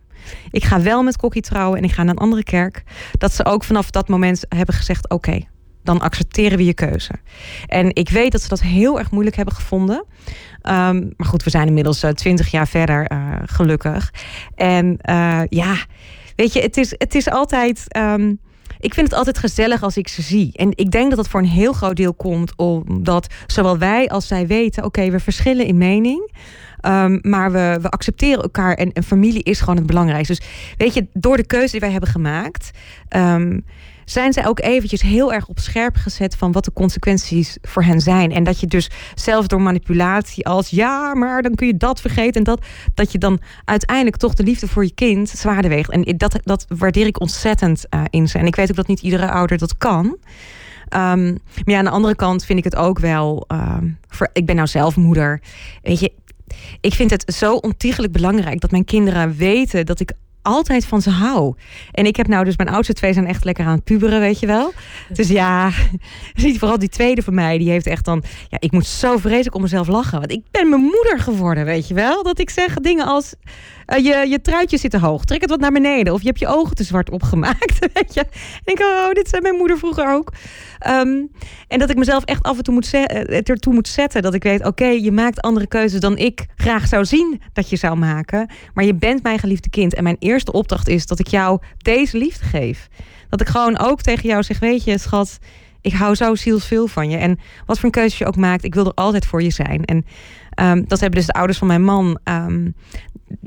Ik ga wel met Kokkie trouwen en ik ga naar een andere kerk. Dat ze ook vanaf dat moment hebben gezegd: Oké, okay, dan accepteren we je keuze. En ik weet dat ze dat heel erg moeilijk hebben gevonden. Um, maar goed, we zijn inmiddels twintig uh, jaar verder, uh, gelukkig. En uh, ja, weet je, het is, het is altijd. Um, ik vind het altijd gezellig als ik ze zie. En ik denk dat dat voor een heel groot deel komt omdat zowel wij als zij weten: oké, we verschillen in mening. Um, maar we, we accepteren elkaar en, en familie is gewoon het belangrijkste. Dus weet je, door de keuze die wij hebben gemaakt. Zijn zij ook eventjes heel erg op scherp gezet van wat de consequenties voor hen zijn. En dat je dus zelfs door manipulatie als ja, maar dan kun je dat vergeten en dat, dat je dan uiteindelijk toch de liefde voor je kind zwaarder weegt. En dat, dat waardeer ik ontzettend uh, in ze. En ik weet ook dat niet iedere ouder dat kan. Um, maar ja, aan de andere kant vind ik het ook wel. Um, voor, ik ben nou zelf moeder. Weet je, ik vind het zo ontiegelijk belangrijk dat mijn kinderen weten dat ik altijd van ze hou. En ik heb nou dus mijn oudste twee zijn echt lekker aan het puberen, weet je wel. Dus ja, ziet vooral die tweede van mij, die heeft echt dan, ja, ik moet zo vreselijk om mezelf lachen, want ik ben mijn moeder geworden, weet je wel. Dat ik zeg dingen als, uh, je, je truitje zit te hoog, trek het wat naar beneden, of je hebt je ogen te zwart opgemaakt, weet je. En ik, oh, dit zei mijn moeder vroeger ook. Um, en dat ik mezelf echt af en toe moet ertoe moet zetten, dat ik weet, oké, je maakt andere keuzes dan ik graag zou zien dat je zou maken, maar je bent mijn geliefde kind en mijn eerste opdracht is dat ik jou deze liefde geef. Dat ik gewoon ook tegen jou zeg, weet je, schat, ik hou zo zielsveel van je. En wat voor een keuze je ook maakt, ik wil er altijd voor je zijn. En Ehm, dat hebben dus de ouders van mijn man. ehm,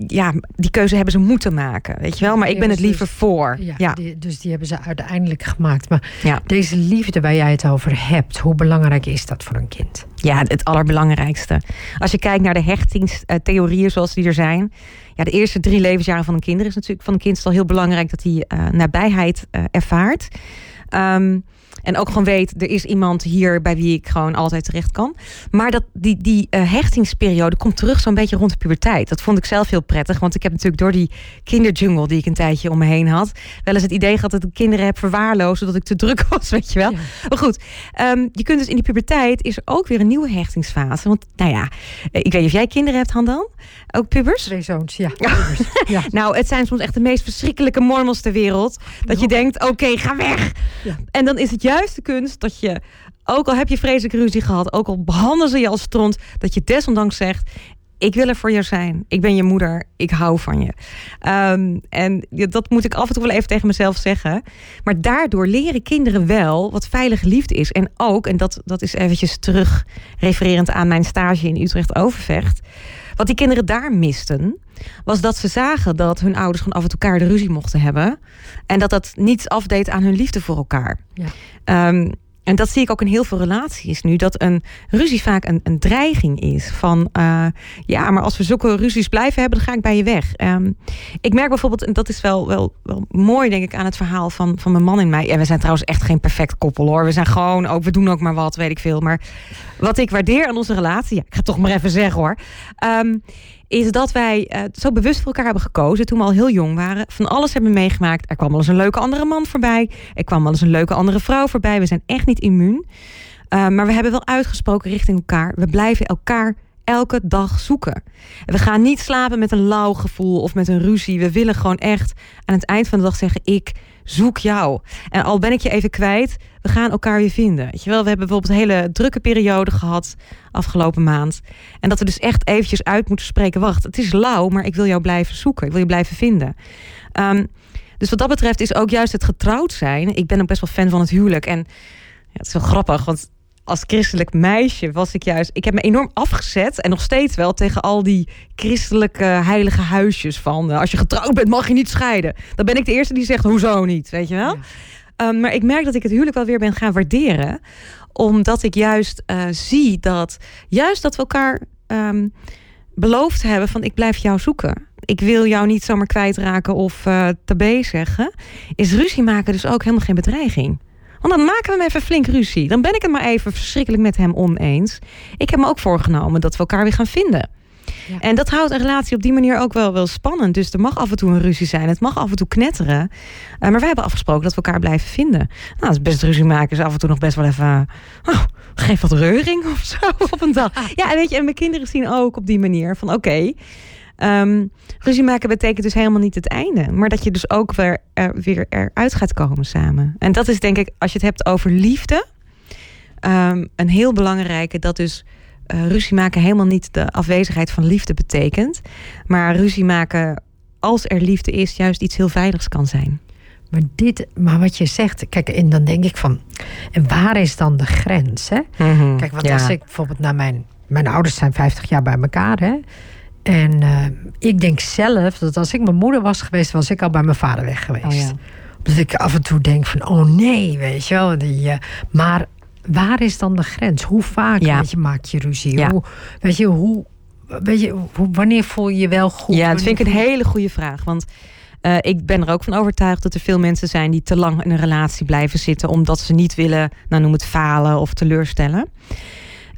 ja, die keuze hebben ze moeten maken. Weet je wel? Maar ik ben het liever voor. Ja, Ja. Die, dus die hebben ze uiteindelijk gemaakt. Maar Ja. deze liefde waar jij het over hebt, hoe belangrijk is dat voor een kind? Ja, het allerbelangrijkste. Als je kijkt naar de hechtingstheorieën zoals die er zijn. Ja, de eerste drie levensjaren van een kind is natuurlijk van een kind al heel belangrijk dat hij eh, nabijheid eh, ervaart. Ehm, en ook gewoon weet, er is iemand hier bij wie ik gewoon altijd terecht kan. Maar dat, die, die eh, hechtingsperiode komt terug zo'n beetje rond de puberteit. Dat vond ik zelf heel prettig. Want ik heb natuurlijk door die kinderjungle die ik een tijdje om me heen had... wel eens het idee gehad dat ik kinderen heb verwaarloosd... zodat ik te druk was, weet je wel. Ja. Maar goed, ehm, je kunt dus in die puberteit... is er ook weer een nieuwe hechtingsfase. Want nou ja, eh, ik weet niet of jij kinderen hebt, Handan? Ook pubers? Twee zoons, ja. pubers. ja. Nou, het zijn soms echt de meest verschrikkelijke mormels ter wereld. Dat je denkt, oké, ga weg. Ja. En dan is het juist de kunst dat je, ook al heb je vreselijke ruzie gehad, ook al behandelen ze je als stront, dat je desondanks zegt, ik wil er voor jou zijn. Ik ben je moeder. Ik hou van je. Ehm, en dat moet ik af en toe wel even tegen mezelf zeggen. Maar daardoor leren kinderen wel wat veilige liefde is. En ook, en dat, dat is eventjes terug refererend aan mijn stage in Utrecht Overvecht. Wat die kinderen daar misten, was dat ze zagen dat hun ouders gewoon af en toe elkaar de ruzie mochten hebben. En dat dat niets afdeed aan hun liefde voor elkaar. Ja. Ehm, en dat zie ik ook in heel veel relaties nu. Dat een ruzie vaak een, een dreiging is. Van eh, ja, maar als we zulke ruzies blijven hebben, dan ga ik bij je weg. Ehm, ik merk bijvoorbeeld, en dat is wel, wel, wel mooi, denk ik, aan het verhaal van, van mijn man en mij. En we zijn trouwens echt geen perfect koppel hoor. We zijn gewoon ook, we doen ook maar wat, weet ik veel. Maar wat ik waardeer aan onze relatie, ja, ik ga het toch maar even zeggen hoor. ehm, is dat wij eh, zo bewust voor elkaar hebben gekozen toen we al heel jong waren. Van alles hebben meegemaakt. Er kwam wel eens een leuke andere man voorbij. Er kwam wel eens een leuke andere vrouw voorbij. We zijn echt niet immuun. Uh, maar we hebben wel uitgesproken richting elkaar. We blijven elkaar elke dag zoeken. En we gaan niet slapen met een lauw gevoel of met een ruzie. We willen gewoon echt aan het eind van de dag zeggen: Ik zoek jou. En al ben ik je even kwijt, we gaan elkaar weer vinden. Weet je wel, we hebben bijvoorbeeld een hele drukke periode gehad afgelopen maand. En dat we dus echt eventjes uit moeten spreken: Wacht, het is lauw, maar ik wil jou blijven zoeken. Ik wil je blijven vinden. Um, dus wat dat betreft is ook juist het getrouwd zijn. Ik ben ook best wel fan van het huwelijk. En ja, het is wel grappig, want als christelijk meisje was ik juist. Ik heb me enorm afgezet en nog steeds wel tegen al die christelijke heilige huisjes van. Uh, als je getrouwd bent, mag je niet scheiden. Dan ben ik de eerste die zegt: hoezo niet? Weet je wel? Ja. Um, maar ik merk dat ik het huwelijk wel weer ben gaan waarderen, omdat ik juist uh, zie dat juist dat we elkaar um, beloofd hebben: van ik blijf jou zoeken. Ik wil jou niet zomaar kwijtraken of uh, tabé zeggen. Is ruzie maken dus ook helemaal geen bedreiging. Want dan maken we hem even flink ruzie. Dan ben ik het maar even verschrikkelijk met hem oneens. Ik heb me ook voorgenomen dat we elkaar weer gaan vinden. Ja. En dat houdt een relatie op die manier ook wel, wel spannend. Dus er mag af en toe een ruzie zijn. Het mag af en toe knetteren. Uh, maar wij hebben afgesproken dat we elkaar blijven vinden. Nou, dat is best ruzie maken. Is af en toe nog best wel even... Oh, geef wat reuring of zo op een dag. Ja, en weet je, en mijn kinderen zien ook op die manier van... oké, okay, Um, ruzie maken betekent dus helemaal niet het einde. Maar dat je dus ook weer, er, weer eruit gaat komen samen. En dat is denk ik, als je het hebt over liefde... Um, een heel belangrijke, dat dus uh, ruzie maken helemaal niet de afwezigheid van liefde betekent. Maar ruzie maken, als er liefde is, juist iets heel veiligs kan zijn. Maar, dit, maar wat je zegt, kijk, en dan denk ik van... En waar is dan de grens, hè? Mm -hmm, kijk, want ja. als ik bijvoorbeeld naar mijn... Mijn ouders zijn 50 jaar bij elkaar, hè? En uh, ik denk zelf dat als ik mijn moeder was geweest, was ik al bij mijn vader weg geweest. Oh ja. Dus ik af en toe denk van, oh nee, weet je wel. Die, uh, maar waar is dan de grens? Hoe vaak ja. weet je, maak je ruzie? Ja. Hoe, weet je, hoe, weet je, hoe, wanneer voel je je wel goed? Ja, dat vind ik een hele goede vraag. Want uh, ik ben er ook van overtuigd dat er veel mensen zijn die te lang in een relatie blijven zitten. omdat ze niet willen, nou noem het falen of teleurstellen.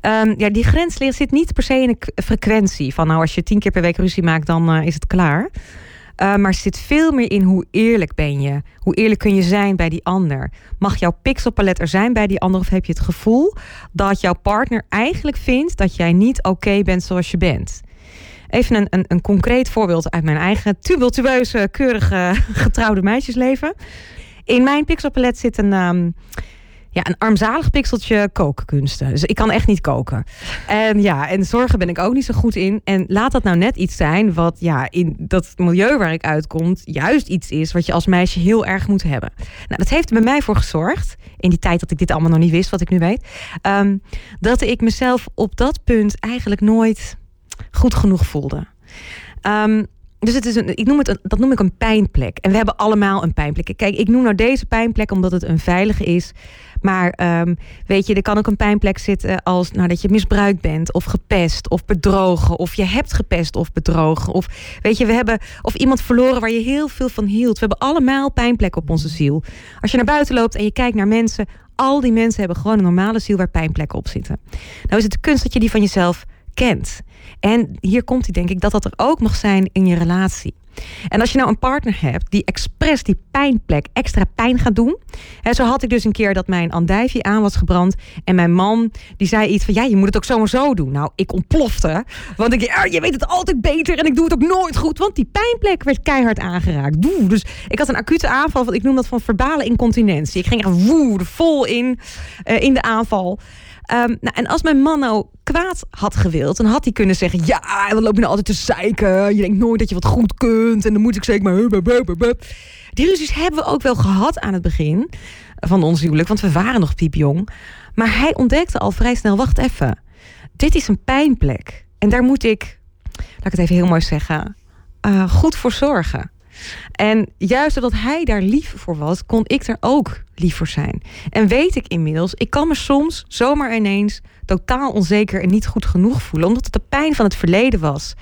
Um, ja, die grens zit niet per se in een frequentie. Van nou, als je tien keer per week ruzie maakt, dan uh, is het klaar. Uh, maar zit veel meer in hoe eerlijk ben je. Hoe eerlijk kun je zijn bij die ander. Mag jouw pixelpalet er zijn bij die ander? Of heb je het gevoel dat jouw partner eigenlijk vindt dat jij niet oké bent zoals je bent? Even een, een, een, concreet voorbeeld uit mijn eigen tumultueuze, keurige, getrouwde meisjesleven. In mijn pixelpalet zit een... Um, ja, een armzalig pikseltje kokenkunsten. Dus ik kan echt niet koken. En ja, en zorgen ben ik ook niet zo goed in. En laat dat nou net iets zijn wat ja, in dat milieu waar ik uitkom... juist iets is wat je als meisje heel erg moet hebben. Nou, dat heeft bij mij voor gezorgd... in die tijd dat ik dit allemaal nog niet wist, wat ik nu weet... Um, dat ik mezelf op dat punt eigenlijk nooit goed genoeg voelde. Um, dus het is een, ik noem het dat noem ik een pijnplek. En we hebben allemaal een pijnplek. Kijk, ik noem nou deze pijnplek omdat het een veilige is. Maar um, weet je, er kan ook een pijnplek zitten als nou, dat je misbruikt bent, of gepest, of bedrogen, of je hebt gepest of bedrogen. Of weet je, we hebben of iemand verloren waar je heel veel van hield. We hebben allemaal pijnplekken op onze ziel. Als je naar buiten loopt en je kijkt naar mensen, al die mensen hebben gewoon een normale ziel waar pijnplekken op zitten. Nou is het de kunst dat je die van jezelf kent. En hier komt hij, denk ik, dat dat er ook mag zijn in je relatie. En als je nou een partner hebt die expres die pijnplek extra pijn gaat doen. Hè, zo had ik dus een keer dat mijn andijfje aan was gebrand. En mijn man die zei iets van ja, je moet het ook zo zo doen. Nou, ik ontplofte. Want ik ja, je weet het altijd beter en ik doe het ook nooit goed. Want die pijnplek werd keihard aangeraakt. Doe. Dus ik had een acute aanval. Want ik noem dat van verbale incontinentie. Ik ging echt woe, vol in, uh, in de aanval. Um, nou, en als mijn man nou kwaad had gewild, dan had hij kunnen zeggen: Ja, dan loop je nou altijd te zeiken. Je denkt nooit dat je wat goed kunt. En dan moet ik zeker maar. Die ruzies hebben we ook wel gehad aan het begin van ons huwelijk, want we waren nog piepjong. Maar hij ontdekte al vrij snel: Wacht even, dit is een pijnplek. En daar moet ik, laat ik het even heel mooi zeggen, uh, goed voor zorgen. En juist doordat hij daar lief voor was, kon ik er ook lief voor zijn. En weet ik inmiddels, ik kan me soms zomaar ineens totaal onzeker en niet goed genoeg voelen, omdat het de pijn van het verleden was.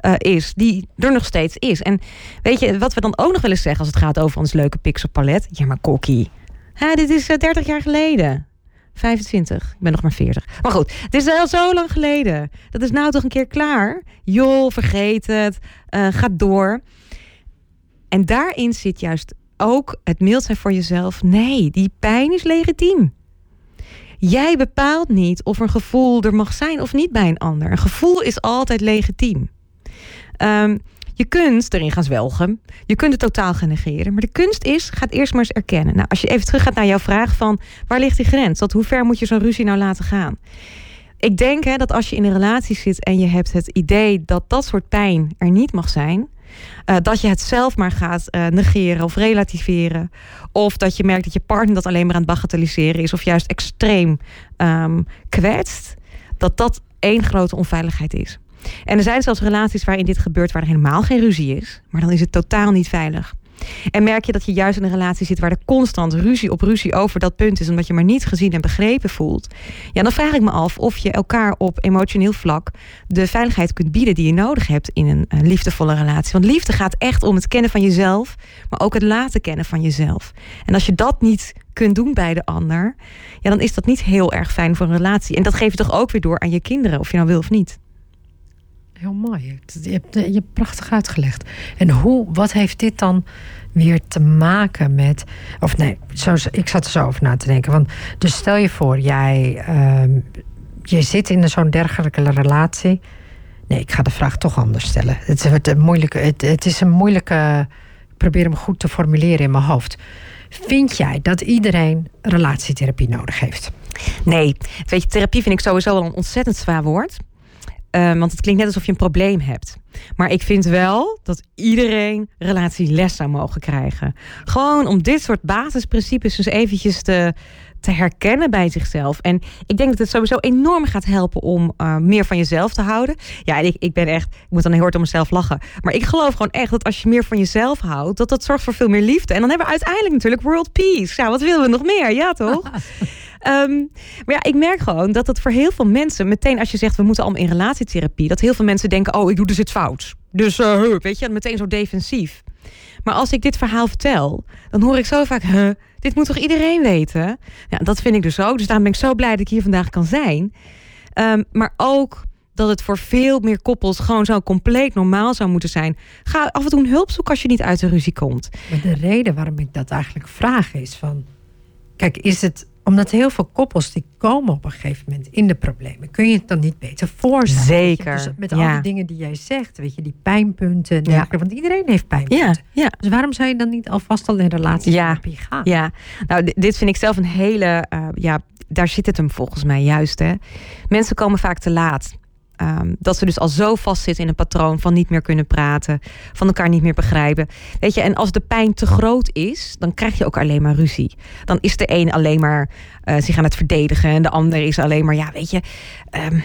Uh, is, die er nog steeds is. En weet je, wat we dan ook nog willen zeggen als het gaat over ons leuke pixelpalet? Ja, maar kokkie. Dit is uh, eh, 30 jaar geleden. 25. Ik ben nog maar 40. Maar goed, het is al zo lang geleden. Dat is nou toch een keer klaar. Joh, vergeet het. Uh, ga door. En daarin zit juist ook het mild zijn voor jezelf. Nee, die pijn is legitiem. Jij bepaalt niet of een gevoel er mag zijn of niet bij een ander. Een gevoel is altijd legitiem. Um, je kunt erin gaan zwelgen. Je kunt het totaal gaan negeren. Maar de kunst is, ga het eerst maar eens erkennen. Nou, als je even terug gaat naar jouw vraag van... waar ligt die grens? Dat, hoe ver moet je zo'n ruzie nou laten gaan? Ik denk hè, dat als je in een relatie zit en je hebt het idee... dat dat soort pijn er niet mag zijn... Uh, dat je het zelf maar gaat uh, negeren of relativeren. Of dat je merkt dat je partner dat alleen maar aan het bagatelliseren is. Of juist extreem um, kwetst. Dat dat één grote onveiligheid is. En er zijn zelfs relaties waarin dit gebeurt waar er helemaal geen ruzie is. Maar dan is het totaal niet veilig. En merk je dat je juist in een relatie zit waar er constant ruzie op ruzie over dat punt is, omdat je maar niet gezien en begrepen voelt. Ja, dan vraag ik me af of je elkaar op emotioneel vlak de veiligheid kunt bieden die je nodig hebt in een, een liefdevolle relatie. Want liefde gaat echt om het kennen van jezelf, maar ook het laten kennen van jezelf. En als je dat niet kunt doen bij de ander, ja, dan is dat niet heel erg fijn voor een relatie. En dat geef je toch ook weer door aan je kinderen, of je nou wil of niet. Heel mooi. Je hebt, je hebt prachtig uitgelegd. En hoe, wat heeft dit dan weer te maken met. Of nee, ik zat er zo over na te denken. Want, dus stel je voor, jij uh, je zit in zo'n dergelijke relatie. Nee, ik ga de vraag toch anders stellen. Het, is een moeilijke, het is een moeilijke. Ik probeer hem goed te formuleren in mijn hoofd. Vind jij dat iedereen relatietherapie nodig heeft? Nee, weet je, therapie vind ik sowieso wel een ontzettend zwaar woord. Um, want het klinkt net alsof je een probleem hebt. Maar ik vind wel dat iedereen relatieles zou mogen krijgen. Gewoon om dit soort basisprincipes dus eventjes te, te herkennen bij zichzelf. En ik denk dat het sowieso enorm gaat helpen om uh, meer van jezelf te houden. Ja, ik, ik ben echt, ik moet dan heel hard om mezelf lachen. Maar ik geloof gewoon echt dat als je meer van jezelf houdt, dat dat zorgt voor veel meer liefde. En dan hebben we uiteindelijk natuurlijk world peace. Ja, wat willen we nog meer? Ja, toch? Um, maar ja, ik merk gewoon dat het voor heel veel mensen, meteen als je zegt we moeten allemaal in relatietherapie, dat heel veel mensen denken: oh, ik doe dus iets fout. Dus uh, weet je, meteen zo defensief. Maar als ik dit verhaal vertel, dan hoor ik zo vaak: huh, dit moet toch iedereen weten? Ja, dat vind ik dus ook. Dus daarom ben ik zo blij dat ik hier vandaag kan zijn. Um, maar ook dat het voor veel meer koppels gewoon zo compleet normaal zou moeten zijn. Ga af en toe een hulp zoeken als je niet uit de ruzie komt. De reden waarom ik dat eigenlijk vraag is van... Kijk, is het omdat heel veel koppels die komen op een gegeven moment in de problemen. Kun je het dan niet beter voorstellen? Zeker. Dus met ja. alle dingen die jij zegt, weet je, die pijnpunten. Ja. Want iedereen heeft pijnpunten. Ja. ja. Dus waarom zou je dan niet alvast al in relatietherapie ja. gaan? Ja, nou, dit vind ik zelf een hele. Uh, ja, daar zit het hem volgens mij juist. Hè. Mensen komen vaak te laat. Ehm, dat ze dus al zo vastzitten in een patroon van niet meer kunnen praten, van elkaar niet meer begrijpen. Weet je, en als de pijn te groot is, dan krijg je ook alleen maar ruzie. Dan is de een alleen maar zich aan het verdedigen en de ander is alleen maar, ja, weet je. Um,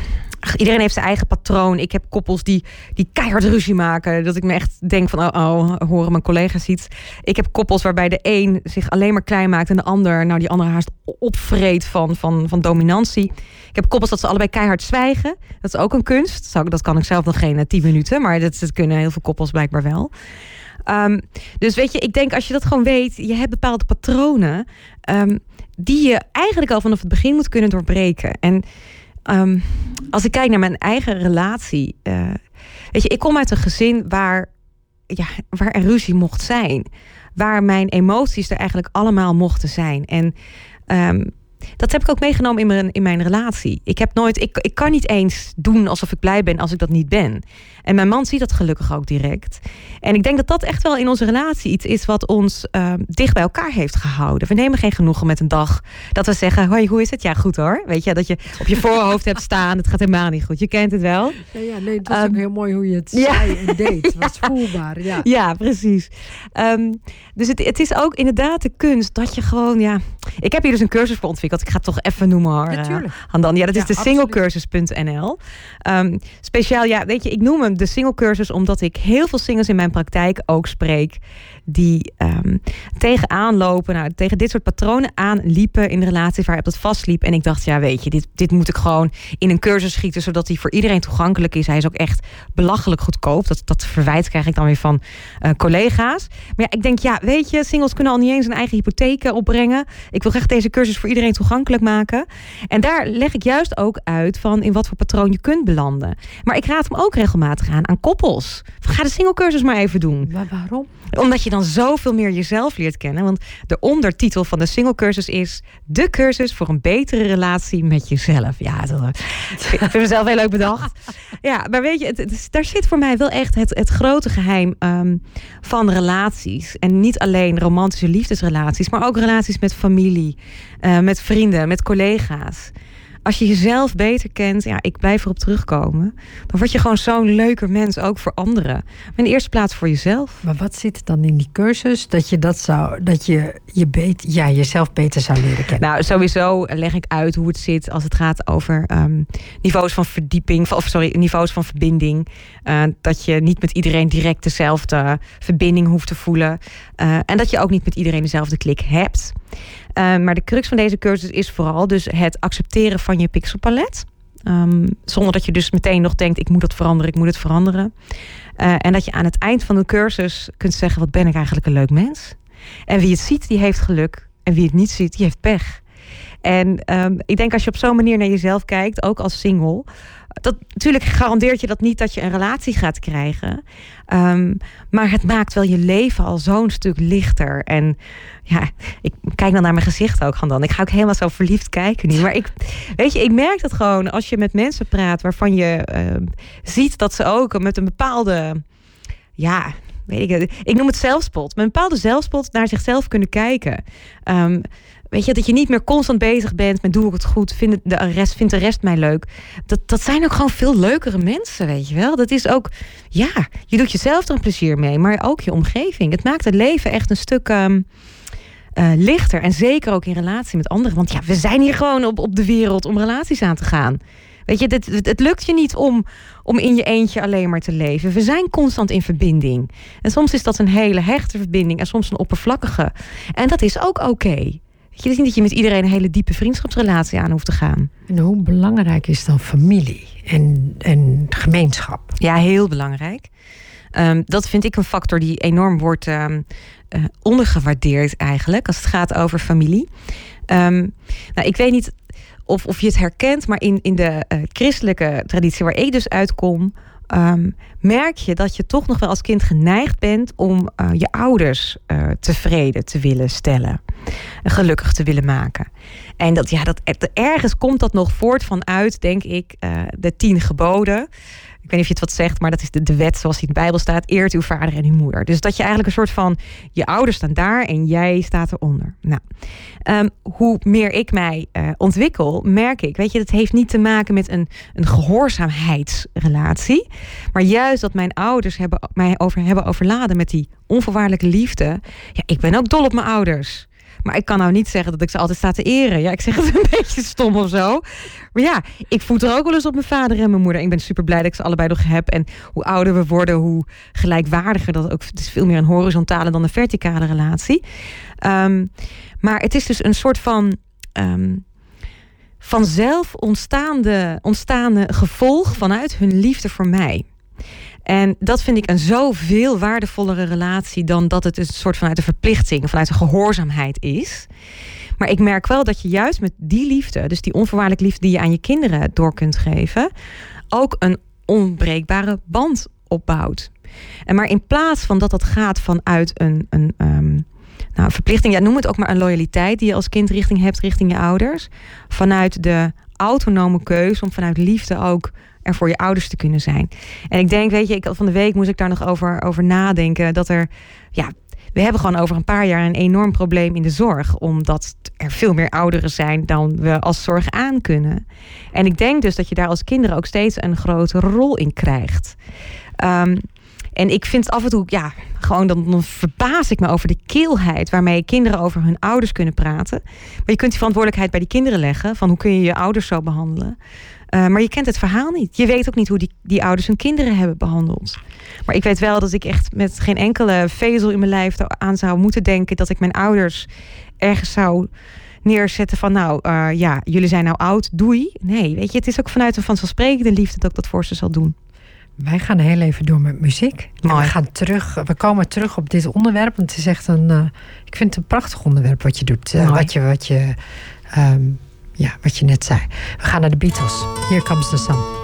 iedereen heeft zijn eigen patroon. Ik heb koppels die, die keihard ruzie maken. Dat ik me echt denk van, oh, oh, horen mijn collega's iets. Ik heb koppels waarbij de een zich alleen maar klein maakt... en de ander, nou die andere haast opvreet van, van, van dominantie. Ik heb koppels dat ze allebei keihard zwijgen. Dat is ook een kunst. Dat kan ik zelf nog geen eh, tien minuten. Maar dat, kunnen heel veel koppels blijkbaar wel. Um, dus weet je, ik denk als je dat gewoon weet... je hebt bepaalde patronen... Um, die je eigenlijk al vanaf het begin moet kunnen doorbreken. En um, als ik kijk naar mijn eigen relatie. Uh, weet je, ik kom uit een gezin waar, ja, waar er ruzie mocht zijn. Waar mijn emoties er eigenlijk allemaal mochten zijn. En um, dat heb ik ook meegenomen in mijn, in mijn relatie. Ik, heb nooit, ik, ik kan niet eens doen alsof ik blij ben als ik dat niet ben. En mijn man ziet dat gelukkig ook direct. En ik denk dat dat echt wel in onze relatie iets is wat ons uh, dicht bij elkaar heeft gehouden. We nemen geen genoegen met een dag dat we zeggen: Hoi, hoe is het? Ja, goed hoor. Weet je, dat je op je voorhoofd hebt staan. Het gaat helemaal niet goed. Je kent het wel. Ja, ja nee, het was um, ook heel mooi hoe je het ja. zei en deed. Het was voelbaar. Ja, ja precies. Um, dus het, het is ook inderdaad de kunst dat je gewoon, ja. Ik heb hier dus een cursus voor ontwikkeld. Ik ga het toch even noemen hoor. Natuurlijk. Uh, ja, dat is de singlecursus.nl. Um, speciaal, ja, weet je, ik noem hem de single-cursus omdat ik heel veel singles in mijn praktijk ook spreek. Die um, tegenaan nou, tegen dit soort patronen aanliepen in de relatie waar het vastliep. En ik dacht, ja, weet je, dit, dit moet ik gewoon in een cursus schieten, zodat hij voor iedereen toegankelijk is. Hij is ook echt belachelijk goedkoop. Dat, dat verwijt krijg ik dan weer van uh, collega's. Maar ja, ik denk, ja, weet je, singles kunnen al niet eens een eigen hypotheek opbrengen. Ik wil graag deze cursus voor iedereen toegankelijk maken. En daar leg ik juist ook uit van in wat voor patroon je kunt belanden. Maar ik raad hem ook regelmatig gaan aan koppels. Ga de singlecursus maar even doen. Maar waarom? Omdat je dan zoveel meer jezelf leert kennen. Want de ondertitel van de singlecursus is... de cursus voor een betere relatie met jezelf. Ja, dat, ik vind mezelf heel leuk bedacht. Ja, maar weet je, het, daar zit voor mij wel echt het, het grote geheim um, van relaties. En niet alleen romantische liefdesrelaties... maar ook relaties met familie, uh, met vrienden, met collega's als je jezelf beter kent, ja, ik blijf erop terugkomen. Dan word je gewoon zo'n leuker mens, ook voor anderen. Maar in de eerste plaats voor jezelf. Maar wat zit dan in die cursus dat je dat zou, dat je, je beet, ja, jezelf beter zou leren kennen? Nou, sowieso leg ik uit hoe het zit als het gaat over um, niveaus van verdieping, of sorry, niveaus van verbinding. Uh, dat je niet met iedereen direct dezelfde verbinding hoeft te voelen. Uh, en dat je ook niet met iedereen dezelfde klik hebt. Uh, maar de crux van deze cursus is vooral dus het accepteren van je pixelpalet. Um, zonder dat je dus meteen nog denkt, ik moet dat veranderen, ik moet het veranderen. Uh, en dat je aan het eind van de cursus kunt zeggen, wat ben ik eigenlijk een leuk mens. En wie het ziet, die heeft geluk. En wie het niet ziet, die heeft pech. En um, ik denk als je op zo'n manier naar jezelf kijkt, ook als single, dat, natuurlijk garandeert je dat niet dat je een relatie gaat krijgen. Maar het maakt wel je leven al zo'n stuk lichter. En ja, ik kijk dan naar mijn gezicht ook dan. Ik ga ook helemaal zo verliefd kijken nu. Maar ik, weet je, ik merk dat gewoon als je met mensen praat waarvan je uh, ziet dat ze ook met een bepaalde, ja, weet ik, ik noem het zelfspot, met een bepaalde zelfspot naar zichzelf kunnen kijken. Um, Weet je, dat je niet meer constant bezig bent met doe ik het goed, vindt de rest, vindt de rest mij leuk. Dat, dat zijn ook gewoon veel leukere mensen, weet je wel. Dat is ook, ja, je doet jezelf er een plezier mee, maar ook je omgeving. Het maakt het leven echt een stuk um, uh, lichter. En zeker ook in relatie met anderen. Want ja, we zijn hier gewoon op, op de wereld om relaties aan te gaan. Weet je, dit, het, het lukt je niet om, om in je eentje alleen maar te leven. We zijn constant in verbinding. En soms is dat een hele hechte verbinding en soms een oppervlakkige. En dat is ook oké. Okay. Je is niet dat je met iedereen een hele diepe vriendschapsrelatie aan hoeft te gaan. En hoe belangrijk is dan familie en, en gemeenschap? Ja, heel belangrijk. Um, dat vind ik een factor die enorm wordt um, ondergewaardeerd eigenlijk als het gaat over familie. Um, nou, ik weet niet of, of je het herkent, maar in, in de uh, christelijke traditie waar ik dus uitkom, um, merk je dat je toch nog wel als kind geneigd bent om uh, je ouders tevreden te willen stellen. Gelukkig te willen maken. En dat, ja, dat, ergens komt dat nog voort vanuit, denk ik, de tien geboden. Ik weet niet of je het wat zegt, maar dat is de, de wet zoals die in de Bijbel staat. Eert uw vader en uw moeder. Dus dat je eigenlijk een soort van, je ouders staan daar en jij staat eronder. Nou, um, hoe meer ik mij uh, ontwikkel, merk ik, weet je, dat heeft niet te maken met een, een gehoorzaamheidsrelatie. Maar juist dat mijn ouders hebben, mij over, hebben overladen met die onvoorwaardelijke liefde. Ja, ik ben ook dol op mijn ouders. Maar ik kan nou niet zeggen dat ik ze altijd sta te eren. Ja, ik zeg het een beetje stom of zo. Maar ja, ik voed er ook wel eens op mijn vader en mijn moeder. Ik ben super blij dat ik ze allebei nog heb. En hoe ouder we worden, hoe gelijkwaardiger dat ook. Het is veel meer een horizontale dan een verticale relatie. Um, maar het is dus een soort van. Um, vanzelf ontstaande, ontstaande gevolg vanuit hun liefde voor mij. En dat vind ik een zoveel waardevollere relatie dan dat het een soort vanuit de verplichting, vanuit de gehoorzaamheid is. Maar ik merk wel dat je juist met die liefde, dus die onvoorwaardelijke liefde die je aan je kinderen door kunt geven, ook een onbreekbare band opbouwt. En maar in plaats van dat dat gaat vanuit een, een um, nou, verplichting, ja, noem het ook maar een loyaliteit die je als kind richting hebt, richting je ouders, vanuit de autonome keuze om vanuit liefde ook er voor je ouders te kunnen zijn. En ik denk, weet je, ik, van de week moest ik daar nog over, over nadenken. Dat er, ja, we hebben gewoon over een paar jaar een enorm probleem in de zorg. Omdat er veel meer ouderen zijn dan we als zorg aan kunnen. En ik denk dus dat je daar als kinderen ook steeds een grote rol in krijgt. Um, en ik vind af en toe, ja, gewoon dan, dan verbaas ik me over de keelheid waarmee kinderen over hun ouders kunnen praten. Maar je kunt die verantwoordelijkheid bij die kinderen leggen. Van hoe kun je je ouders zo behandelen? Uh, maar je kent het verhaal niet. Je weet ook niet hoe die, die ouders hun kinderen hebben behandeld. Maar ik weet wel dat ik echt met geen enkele vezel in mijn lijf aan zou moeten denken dat ik mijn ouders ergens zou neerzetten van nou uh, ja, jullie zijn nou oud, doei. Nee, weet je, het is ook vanuit een vanzelfsprekende liefde dat ik dat voor ze zal doen. Wij gaan heel even door met muziek. Mooi. We, gaan terug, we komen terug op dit onderwerp. Want het is echt een. Uh, ik vind het een prachtig onderwerp wat je doet. Uh, wat je, wat je um, ja, wat je net zei. We gaan naar de Beatles. Here comes the sun.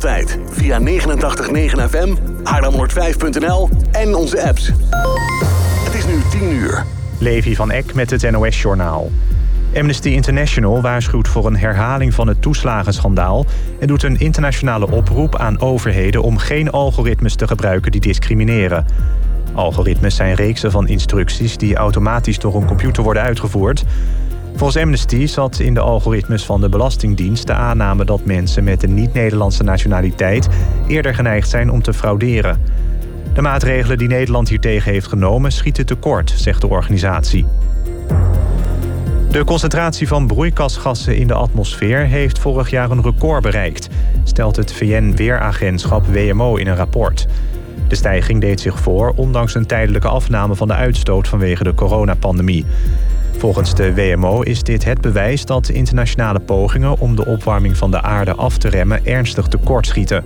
Via 89.9 FM, haarlem105.nl en onze apps. Het is nu 10 uur. Levi van Eck met het NOS-journaal. Amnesty International waarschuwt voor een herhaling van het toeslagenschandaal... en doet een internationale oproep aan overheden... om geen algoritmes te gebruiken die discrimineren. Algoritmes zijn reeksen van instructies... die automatisch door een computer worden uitgevoerd. Volgens Amnesty zat in de algoritmes van de Belastingdienst... de aanname dat mensen met een niet-Nederlandse nationaliteit... eerder geneigd zijn om te frauderen. De maatregelen die Nederland hiertegen heeft genomen schieten tekort, zegt de organisatie. De concentratie van broeikasgassen in de atmosfeer heeft vorig jaar een record bereikt, stelt het VN-weeragentschap WMO in een rapport. De stijging deed zich voor ondanks een tijdelijke afname van de uitstoot vanwege de coronapandemie. Volgens de WMO is dit het bewijs dat internationale pogingen om de opwarming van de aarde af te remmen ernstig tekortschieten.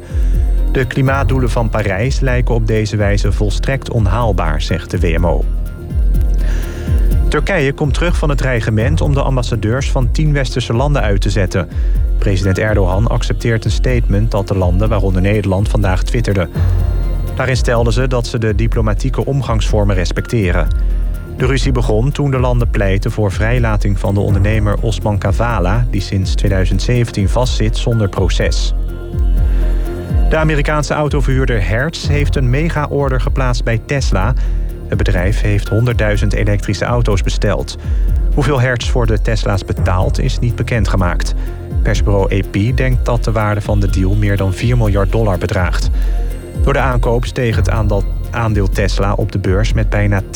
De klimaatdoelen van Parijs lijken op deze wijze volstrekt onhaalbaar, zegt de WMO. Turkije komt terug van het dreigement om de ambassadeurs van tien westerse landen uit te zetten. President Erdogan accepteert een statement dat de landen, waaronder Nederland, vandaag twitterde. Daarin stelden ze dat ze de diplomatieke omgangsvormen respecteren. De ruzie begon toen de landen pleiten voor vrijlating van de ondernemer Osman Kavala... die sinds 2017 vastzit zonder proces. De Amerikaanse autoverhuurder Hertz heeft een mega-order geplaatst bij Tesla. Het bedrijf heeft 100.000 elektrische auto's besteld. Hoeveel Hertz voor de Tesla's betaalt is niet bekendgemaakt. Persbureau AP denkt dat de waarde van de deal meer dan 4 miljard dollar bedraagt. Door de aankoop steeg het aandeel Tesla op de beurs met bijna 10%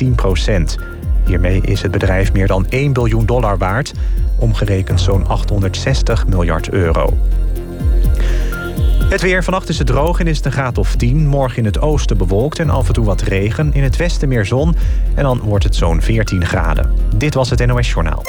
Hiermee is het bedrijf meer dan 1 biljoen dollar waard, omgerekend zo'n 860 miljard euro. Het weer. Vannacht is het droog en is het een graad of 10. Morgen in het oosten bewolkt en af en toe wat regen. In het westen meer zon en dan wordt het zo'n 14 graden. Dit was het NOS Journaal.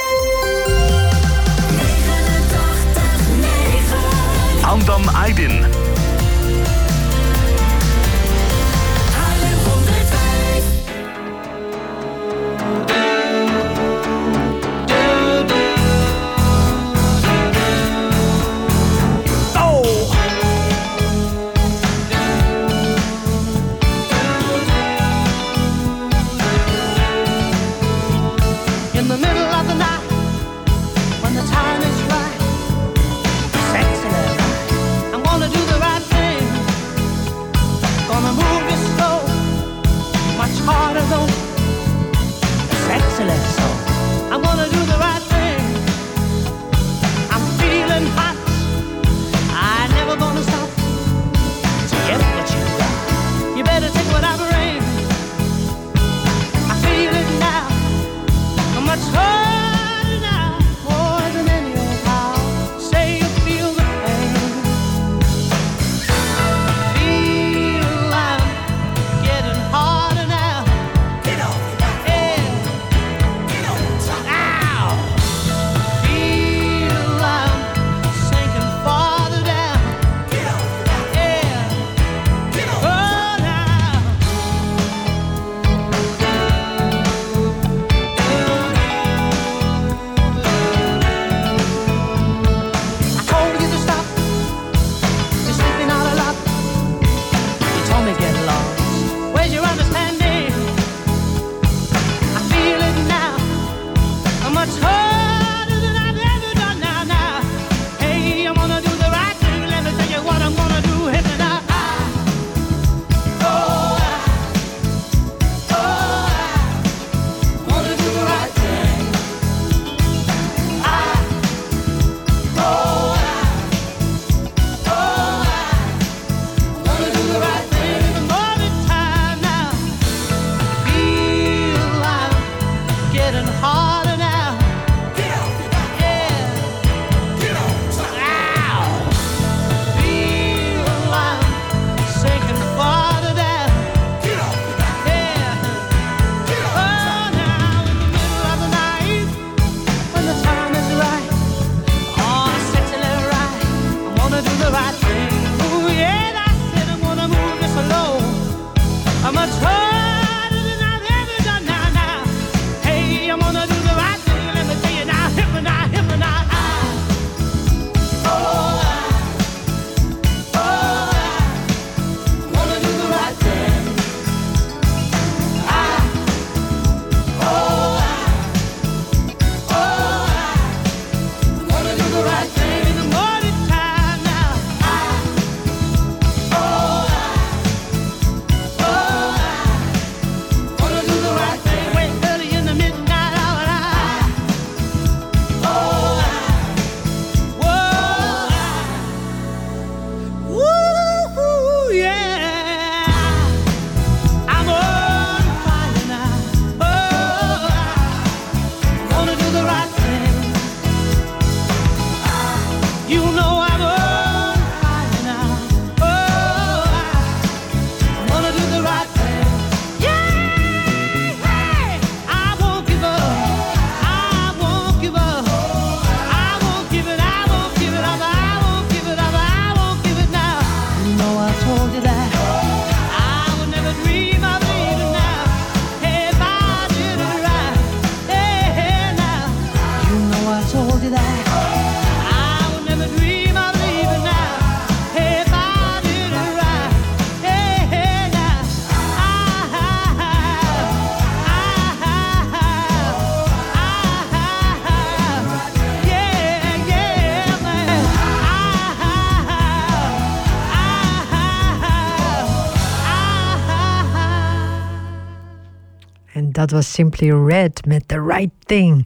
Was Simply Red met The Right Thing.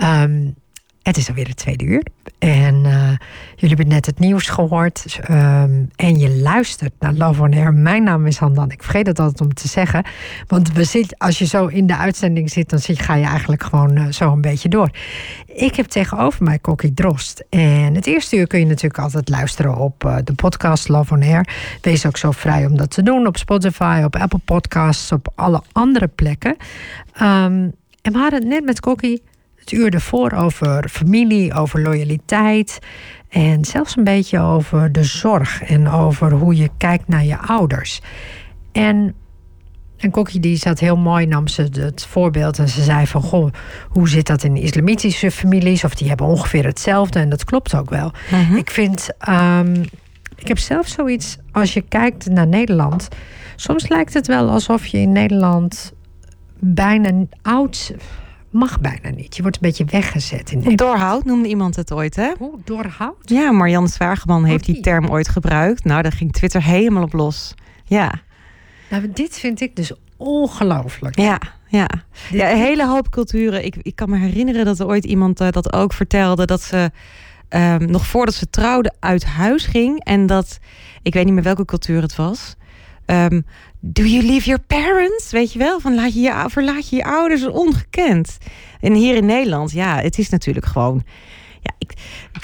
Um, het is alweer het tweede uur. En uh, jullie hebben net het nieuws gehoord. Um, en je luistert naar Love on Air. Mijn naam is Handan. Ik vergeet het altijd om te zeggen. Want we zit, als je zo in de uitzending zit, dan ga je eigenlijk gewoon uh, zo een beetje door. Ik heb tegenover mij Kokkie Drost. En het eerste uur kun je natuurlijk altijd luisteren op uh, de podcast Love on Air. Wees ook zo vrij om dat te doen op Spotify, op Apple Podcasts, op alle andere plekken. Um, en we hadden het net met Kokkie het uur ervoor over familie, over loyaliteit. En zelfs een beetje over de zorg en over hoe je kijkt naar je ouders. En, en Kokkie die zat heel mooi, nam ze het voorbeeld en ze zei van... goh, hoe zit dat in islamitische families? Of die hebben ongeveer hetzelfde en dat klopt ook wel. Mhm. Ik vind, um, ik heb zelf zoiets, als je kijkt naar Nederland... soms lijkt het wel alsof je in Nederland bijna oud mag bijna niet. Je wordt een beetje weggezet. In Doorhout noemde iemand het ooit, hè? Hoe, doorhout? Ja, Marianne Zwageman heeft die. die term ooit gebruikt. Nou, daar ging Twitter helemaal op los. Ja. Nou, dit vind ik dus ongelooflijk. Ja, ja. ja, een hele hoop culturen. Ik, ik kan me herinneren dat er ooit iemand uh, dat ook vertelde... dat ze um, nog voordat ze trouwde uit huis ging... en dat, ik weet niet meer welke cultuur het was... Um, do you leave your parents? Weet je wel, van laat je je, verlaat je je ouders ongekend. En hier in Nederland, ja, het is natuurlijk gewoon... Ja, ik,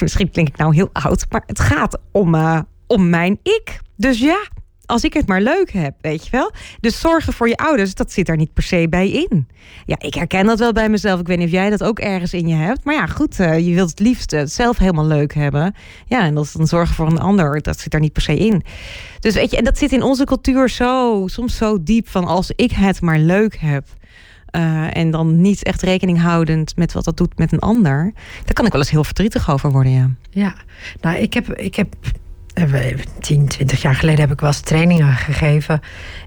misschien klink ik nou heel oud, maar het gaat om, uh, om mijn ik. Dus ja, als ik het maar leuk heb, weet je wel. Dus zorgen voor je ouders, dat zit daar niet per se bij in. Ja, ik herken dat wel bij mezelf. Ik weet niet of jij dat ook ergens in je hebt. Maar ja, goed, uh, je wilt het liefst uh, zelf helemaal leuk hebben. Ja, en dat is dan zorgen voor een ander, dat zit daar niet per se in. Dus weet je, en dat zit in onze cultuur zo, soms zo diep van als ik het maar leuk heb. Uh, en dan niet echt rekening houdend met wat dat doet met een ander. Daar kan ik wel eens heel verdrietig over worden, ja. Ja, nou, ik heb, ik heb 10, 20 jaar geleden heb ik wel eens trainingen gegeven.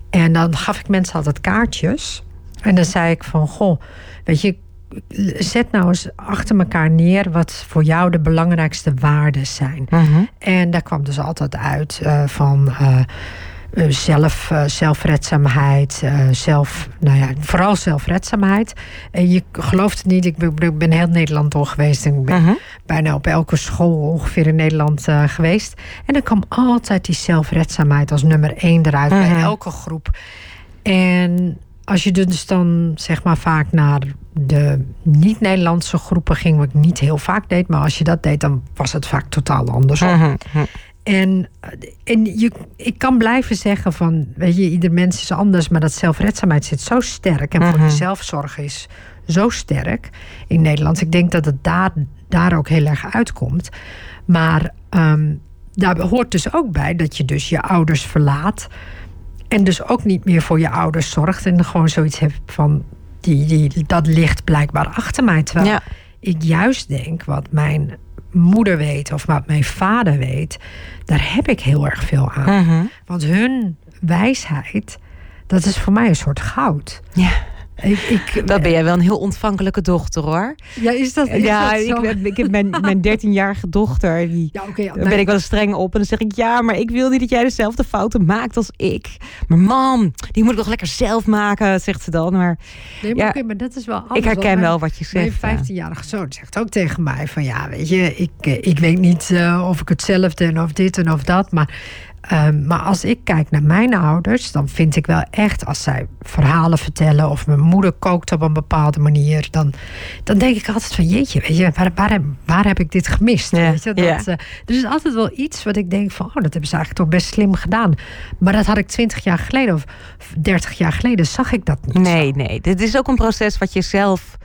En dan gaf ik mensen altijd kaartjes. En dan zei ik van, goh, weet je, zet nou eens achter elkaar neer wat voor jou de belangrijkste waarden zijn. Uh -huh. En daar kwam dus altijd uit uh, van. Uh, zelf, uh, zelfredzaamheid, uh, zelf, nou ja, vooral zelfredzaamheid. En je gelooft het niet, ik ben, heel Nederland door geweest. En ik ben bijna op elke school ongeveer in Nederland uh, geweest. En dan kwam altijd die zelfredzaamheid als nummer één eruit Uh-huh. bij elke groep. En als je dus dan zeg maar vaak naar de niet-Nederlandse groepen ging, wat ik niet heel vaak deed, maar als je dat deed, dan was het vaak totaal andersom. -huh. En, en je, ik kan blijven zeggen van, weet je, ieder mens is anders, maar dat zelfredzaamheid zit zo sterk en Mhm. voor jezelf zorgen is zo sterk in Nederland. Ik denk dat het daar, daar ook heel erg uitkomt. Maar um, daar hoort dus ook bij dat je dus je ouders verlaat en dus ook niet meer voor je ouders zorgt en gewoon zoiets hebt van, die, die, dat ligt blijkbaar achter mij. Terwijl Ja. ik juist denk wat mijn moeder weet of wat mijn vader weet, daar heb ik heel erg veel aan. Uh -huh. Want hun wijsheid, dat is voor mij een soort goud. Ja. Ik, ik, Dat ben jij wel een heel ontvankelijke dochter hoor. ja, is dat, is ja, dat zo? ik, ik heb mijn, mijn 13-jarige dochter. Die, Ja, oké. daar ben ik wel streng op. En dan zeg ik, ja, maar ik wil niet dat jij dezelfde fouten maakt als ik. Maar mam, die moet ik toch lekker zelf maken, zegt ze dan. Maar Nee, maar, ja, maar dat is wel anders. ik herken mijn- wel wat je zegt. Mijn ja. 15-jarige zoon zegt ook tegen mij van ja, weet je, ik, eh, ik weet niet uh, of ik hetzelfde en of dit en of dat. Maar, um, maar als ik kijk naar mijn ouders, dan vind ik wel echt als zij verhalen vertellen of mijn moeder kookt op een bepaalde manier, dan, dan denk ik altijd van jeetje, weet je, waar, waar, heb, waar heb ik dit gemist? Ja, Weet je? Dat, ja. uh, er is altijd wel iets wat ik denk van, oh, dat hebben ze eigenlijk toch best slim gedaan. Maar dat had ik 20 jaar geleden of 30 jaar geleden, zag ik dat niet. Nee, zo. nee. Dit is ook een proces wat je zelf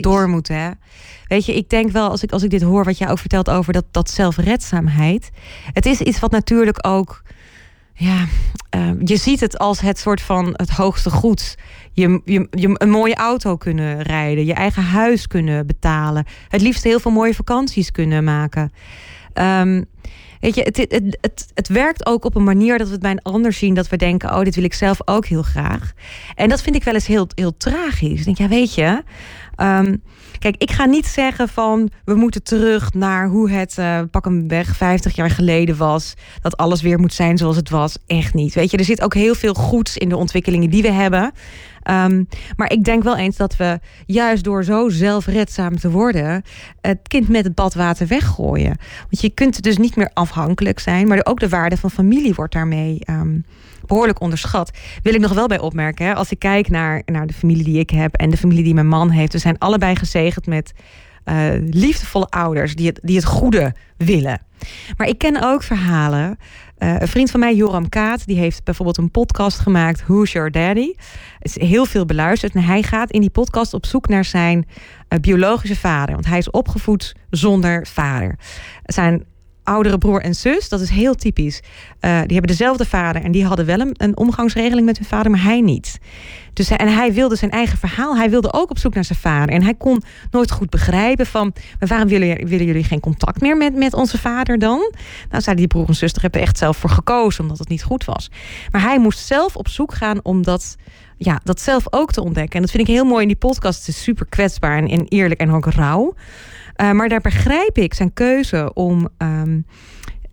Door moet. Hè? Weet je, ik denk wel, als ik, als ik dit hoor, wat jij ook vertelt over dat, dat zelfredzaamheid. Het is iets wat natuurlijk ook. Ja, uh, je ziet het als het soort van het hoogste goed. Je, je, je een mooie auto kunnen rijden, je eigen huis kunnen betalen. Het liefst heel veel mooie vakanties kunnen maken. Um, Weet je, het, het, het, het, werkt ook op een manier dat we het bij een ander zien. Dat we denken, oh, dit wil ik zelf ook heel graag. En dat vind ik wel eens heel, heel tragisch. Ik denk, ja, weet je. Um, kijk, ik ga niet zeggen van we moeten terug naar hoe het uh, pak hem weg 50 jaar geleden was. Dat alles weer moet zijn zoals het was. Echt niet. Weet je, er zit ook heel veel goeds in de ontwikkelingen die we hebben. Ehm, maar ik denk wel eens dat we juist door zo zelfredzaam te worden, het kind met het badwater weggooien. Want je kunt dus niet meer afhankelijk zijn, maar ook de waarde van familie wordt daarmee. Um, behoorlijk onderschat. Wil ik nog wel bij opmerken. Hè? Als ik kijk naar, naar de familie die ik heb en de familie die mijn man heeft. We zijn allebei gezegend met uh, liefdevolle ouders die het, die het goede willen. Maar ik ken ook verhalen. Uh, een vriend van mij, Joram Kaat, die heeft bijvoorbeeld een podcast gemaakt, Who's Your Daddy? Is heel veel beluisterd. En hij gaat in die podcast op zoek naar zijn uh, biologische vader. Want hij is opgevoed zonder vader. Zijn oudere broer en zus, dat is heel typisch. Uh, die hebben dezelfde vader en die hadden wel een, een, omgangsregeling met hun vader, maar hij niet. Dus, en hij wilde zijn eigen verhaal. Hij wilde ook op zoek naar zijn vader. En hij kon nooit goed begrijpen van... waarom willen, willen jullie geen contact meer met, met onze vader dan? Nou, zeiden die broer en zuster hebben echt zelf voor gekozen... omdat het niet goed was. Maar hij moest zelf op zoek gaan om dat, ja, dat zelf ook te ontdekken. En dat vind ik heel mooi in die podcast. Het is super kwetsbaar en, en eerlijk en ook rauw. Uh, maar daar begrijp ik zijn keuze om um,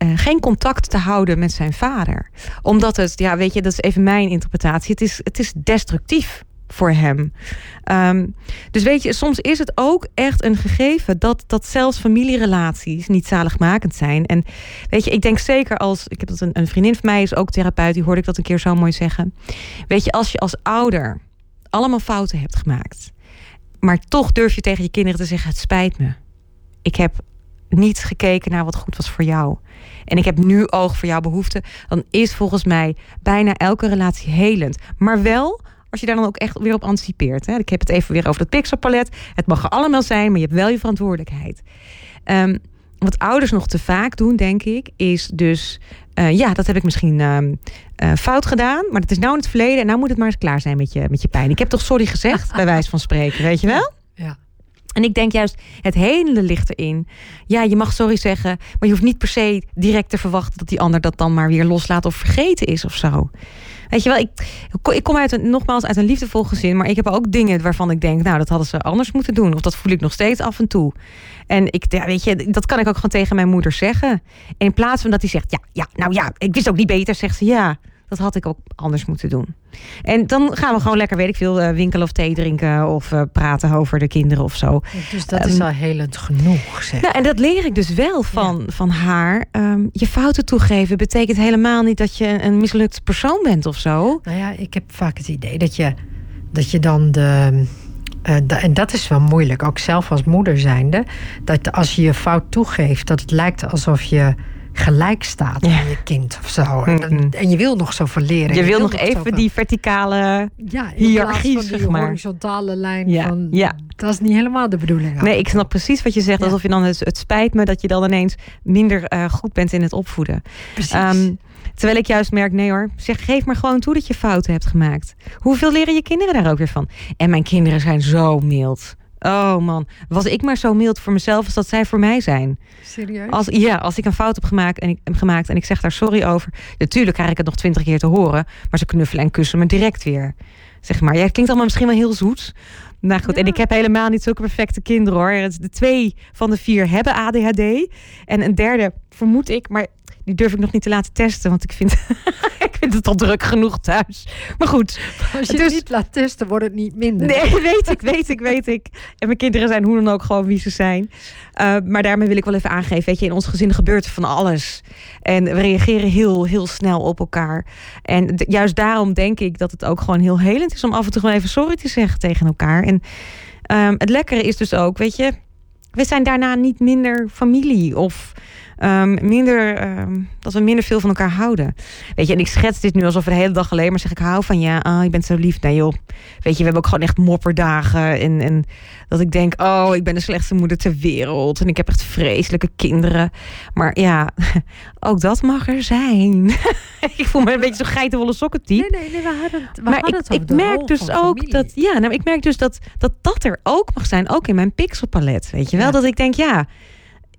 uh, geen contact te houden met zijn vader. Omdat het, ja, weet je, dat is even mijn interpretatie. Het is, het is destructief voor hem. Um, dus weet je, soms is het ook echt een gegeven dat, dat zelfs familierelaties niet zaligmakend zijn. En weet je, ik denk zeker als, ik heb dat een, een vriendin van mij is ook therapeut, die hoorde ik dat een keer zo mooi zeggen. Weet je, als je als ouder allemaal fouten hebt gemaakt, maar toch durf je tegen je kinderen te zeggen: het spijt me ik heb niet gekeken naar wat goed was voor jou. En ik heb nu oog voor jouw behoeften. Dan is volgens mij bijna elke relatie helend. Maar wel als je daar dan ook echt weer op anticipeert. Hè. Ik heb het even weer over het pixelpalet. Het mag er allemaal zijn, maar je hebt wel je verantwoordelijkheid. Um, wat ouders nog te vaak doen, denk ik, is dus... Uh, ja, dat heb ik misschien uh, uh, fout gedaan. Maar dat is nou in het verleden. En nou moet het maar eens klaar zijn met je, met je pijn. Ik heb toch sorry gezegd, bij wijze van spreken. Weet je wel? Ja. En ik denk juist, het hele ligt erin. Ja, je mag sorry zeggen, maar je hoeft niet per se direct te verwachten dat die ander dat dan maar weer loslaat of vergeten is of zo. Weet je wel, ik, ik kom uit een, nogmaals uit een liefdevol gezin, maar ik heb ook dingen waarvan ik denk, nou, dat hadden ze anders moeten doen. Of dat voel ik nog steeds af en toe. En ik, ja, weet je, dat kan ik ook gewoon tegen mijn moeder zeggen. En in plaats van dat hij zegt, ja, ja, nou ja, ik wist ook niet beter, zegt ze ja. Dat had ik ook anders moeten doen. En dan gaan we gewoon lekker, weet ik veel, uh, winkelen of thee drinken of uh, praten over de kinderen of zo. Dus dat um, is al helend genoeg. Zeg. Nou, en dat leer ik dus wel van, ja. van haar. Um, je fouten toegeven betekent helemaal niet dat je een mislukt persoon bent of zo. Nou ja, ik heb vaak het idee dat je, dat je dan de. Uh, da, en dat is wel moeilijk, ook zelf als moeder zijnde. Dat als je je fout toegeeft, dat het lijkt alsof je gelijk staat aan je kind of zo. En, en, je wil nog zoveel leren. Je, je wil, nog even die verticale ja, hiërarchie, van die zeg maar. horizontale lijn. Ja. Van, ja. Dat is niet helemaal de bedoeling. Nee, ik snap precies wat je zegt. Alsof je dan, het, het spijt me dat je dan ineens minder uh, goed bent in het opvoeden. Precies. Um, terwijl ik juist merk, nee hoor, zeg, geef maar gewoon toe dat je fouten hebt gemaakt. Hoeveel leren je kinderen daar ook weer van? En mijn kinderen zijn zo mild. Oh man, was ik maar zo mild voor mezelf als dat zij voor mij zijn. Serieus? Als, ja, als ik een fout heb gemaakt en, ik, gemaakt en ik zeg daar sorry over. Natuurlijk krijg ik het nog twintig keer te horen. Maar ze knuffelen en kussen me direct weer. Zeg maar, ja, het klinkt allemaal misschien wel heel zoet. Nou goed, ja. en ik heb helemaal niet zulke perfecte kinderen hoor. De twee van de vier hebben ADHD. En een derde vermoed ik, maar die durf ik nog niet te laten testen. Want ik vind, ik vind het al druk genoeg thuis. Maar goed. Als je dus, het niet laat testen, wordt het niet minder. Nee, weet ik, weet ik, weet ik. En mijn kinderen zijn hoe dan ook gewoon wie ze zijn. Uh, maar daarmee wil ik wel even aangeven. Weet je, in ons gezin gebeurt van alles. En we reageren heel, heel snel op elkaar. En juist daarom denk ik dat het ook gewoon heel helend is... om af en toe gewoon even sorry te zeggen tegen elkaar. En um, het lekkere is dus ook, weet je... we zijn daarna niet minder familie of... Um, minder, um, dat we minder veel van elkaar houden. Weet je, en ik schets dit nu alsof we de hele dag alleen maar zeg ik hou van je. Oh, je bent zo lief. Nee joh. Weet je, we hebben ook gewoon echt mopperdagen. En, en dat ik denk, oh, ik ben de slechtste moeder ter wereld. En ik heb echt vreselijke kinderen. Maar ja, ook dat mag er zijn. ik voel me een beetje zo'n geitenwolle sokken type. Nee, nee, nee, we hadden het, we maar hadden ik, het ik merk dus ook familie. dat, ja, nou, ik merk dus dat, dat dat er ook mag zijn. Ook in mijn pixelpalet. Weet je wel? Ja. Dat ik denk, ja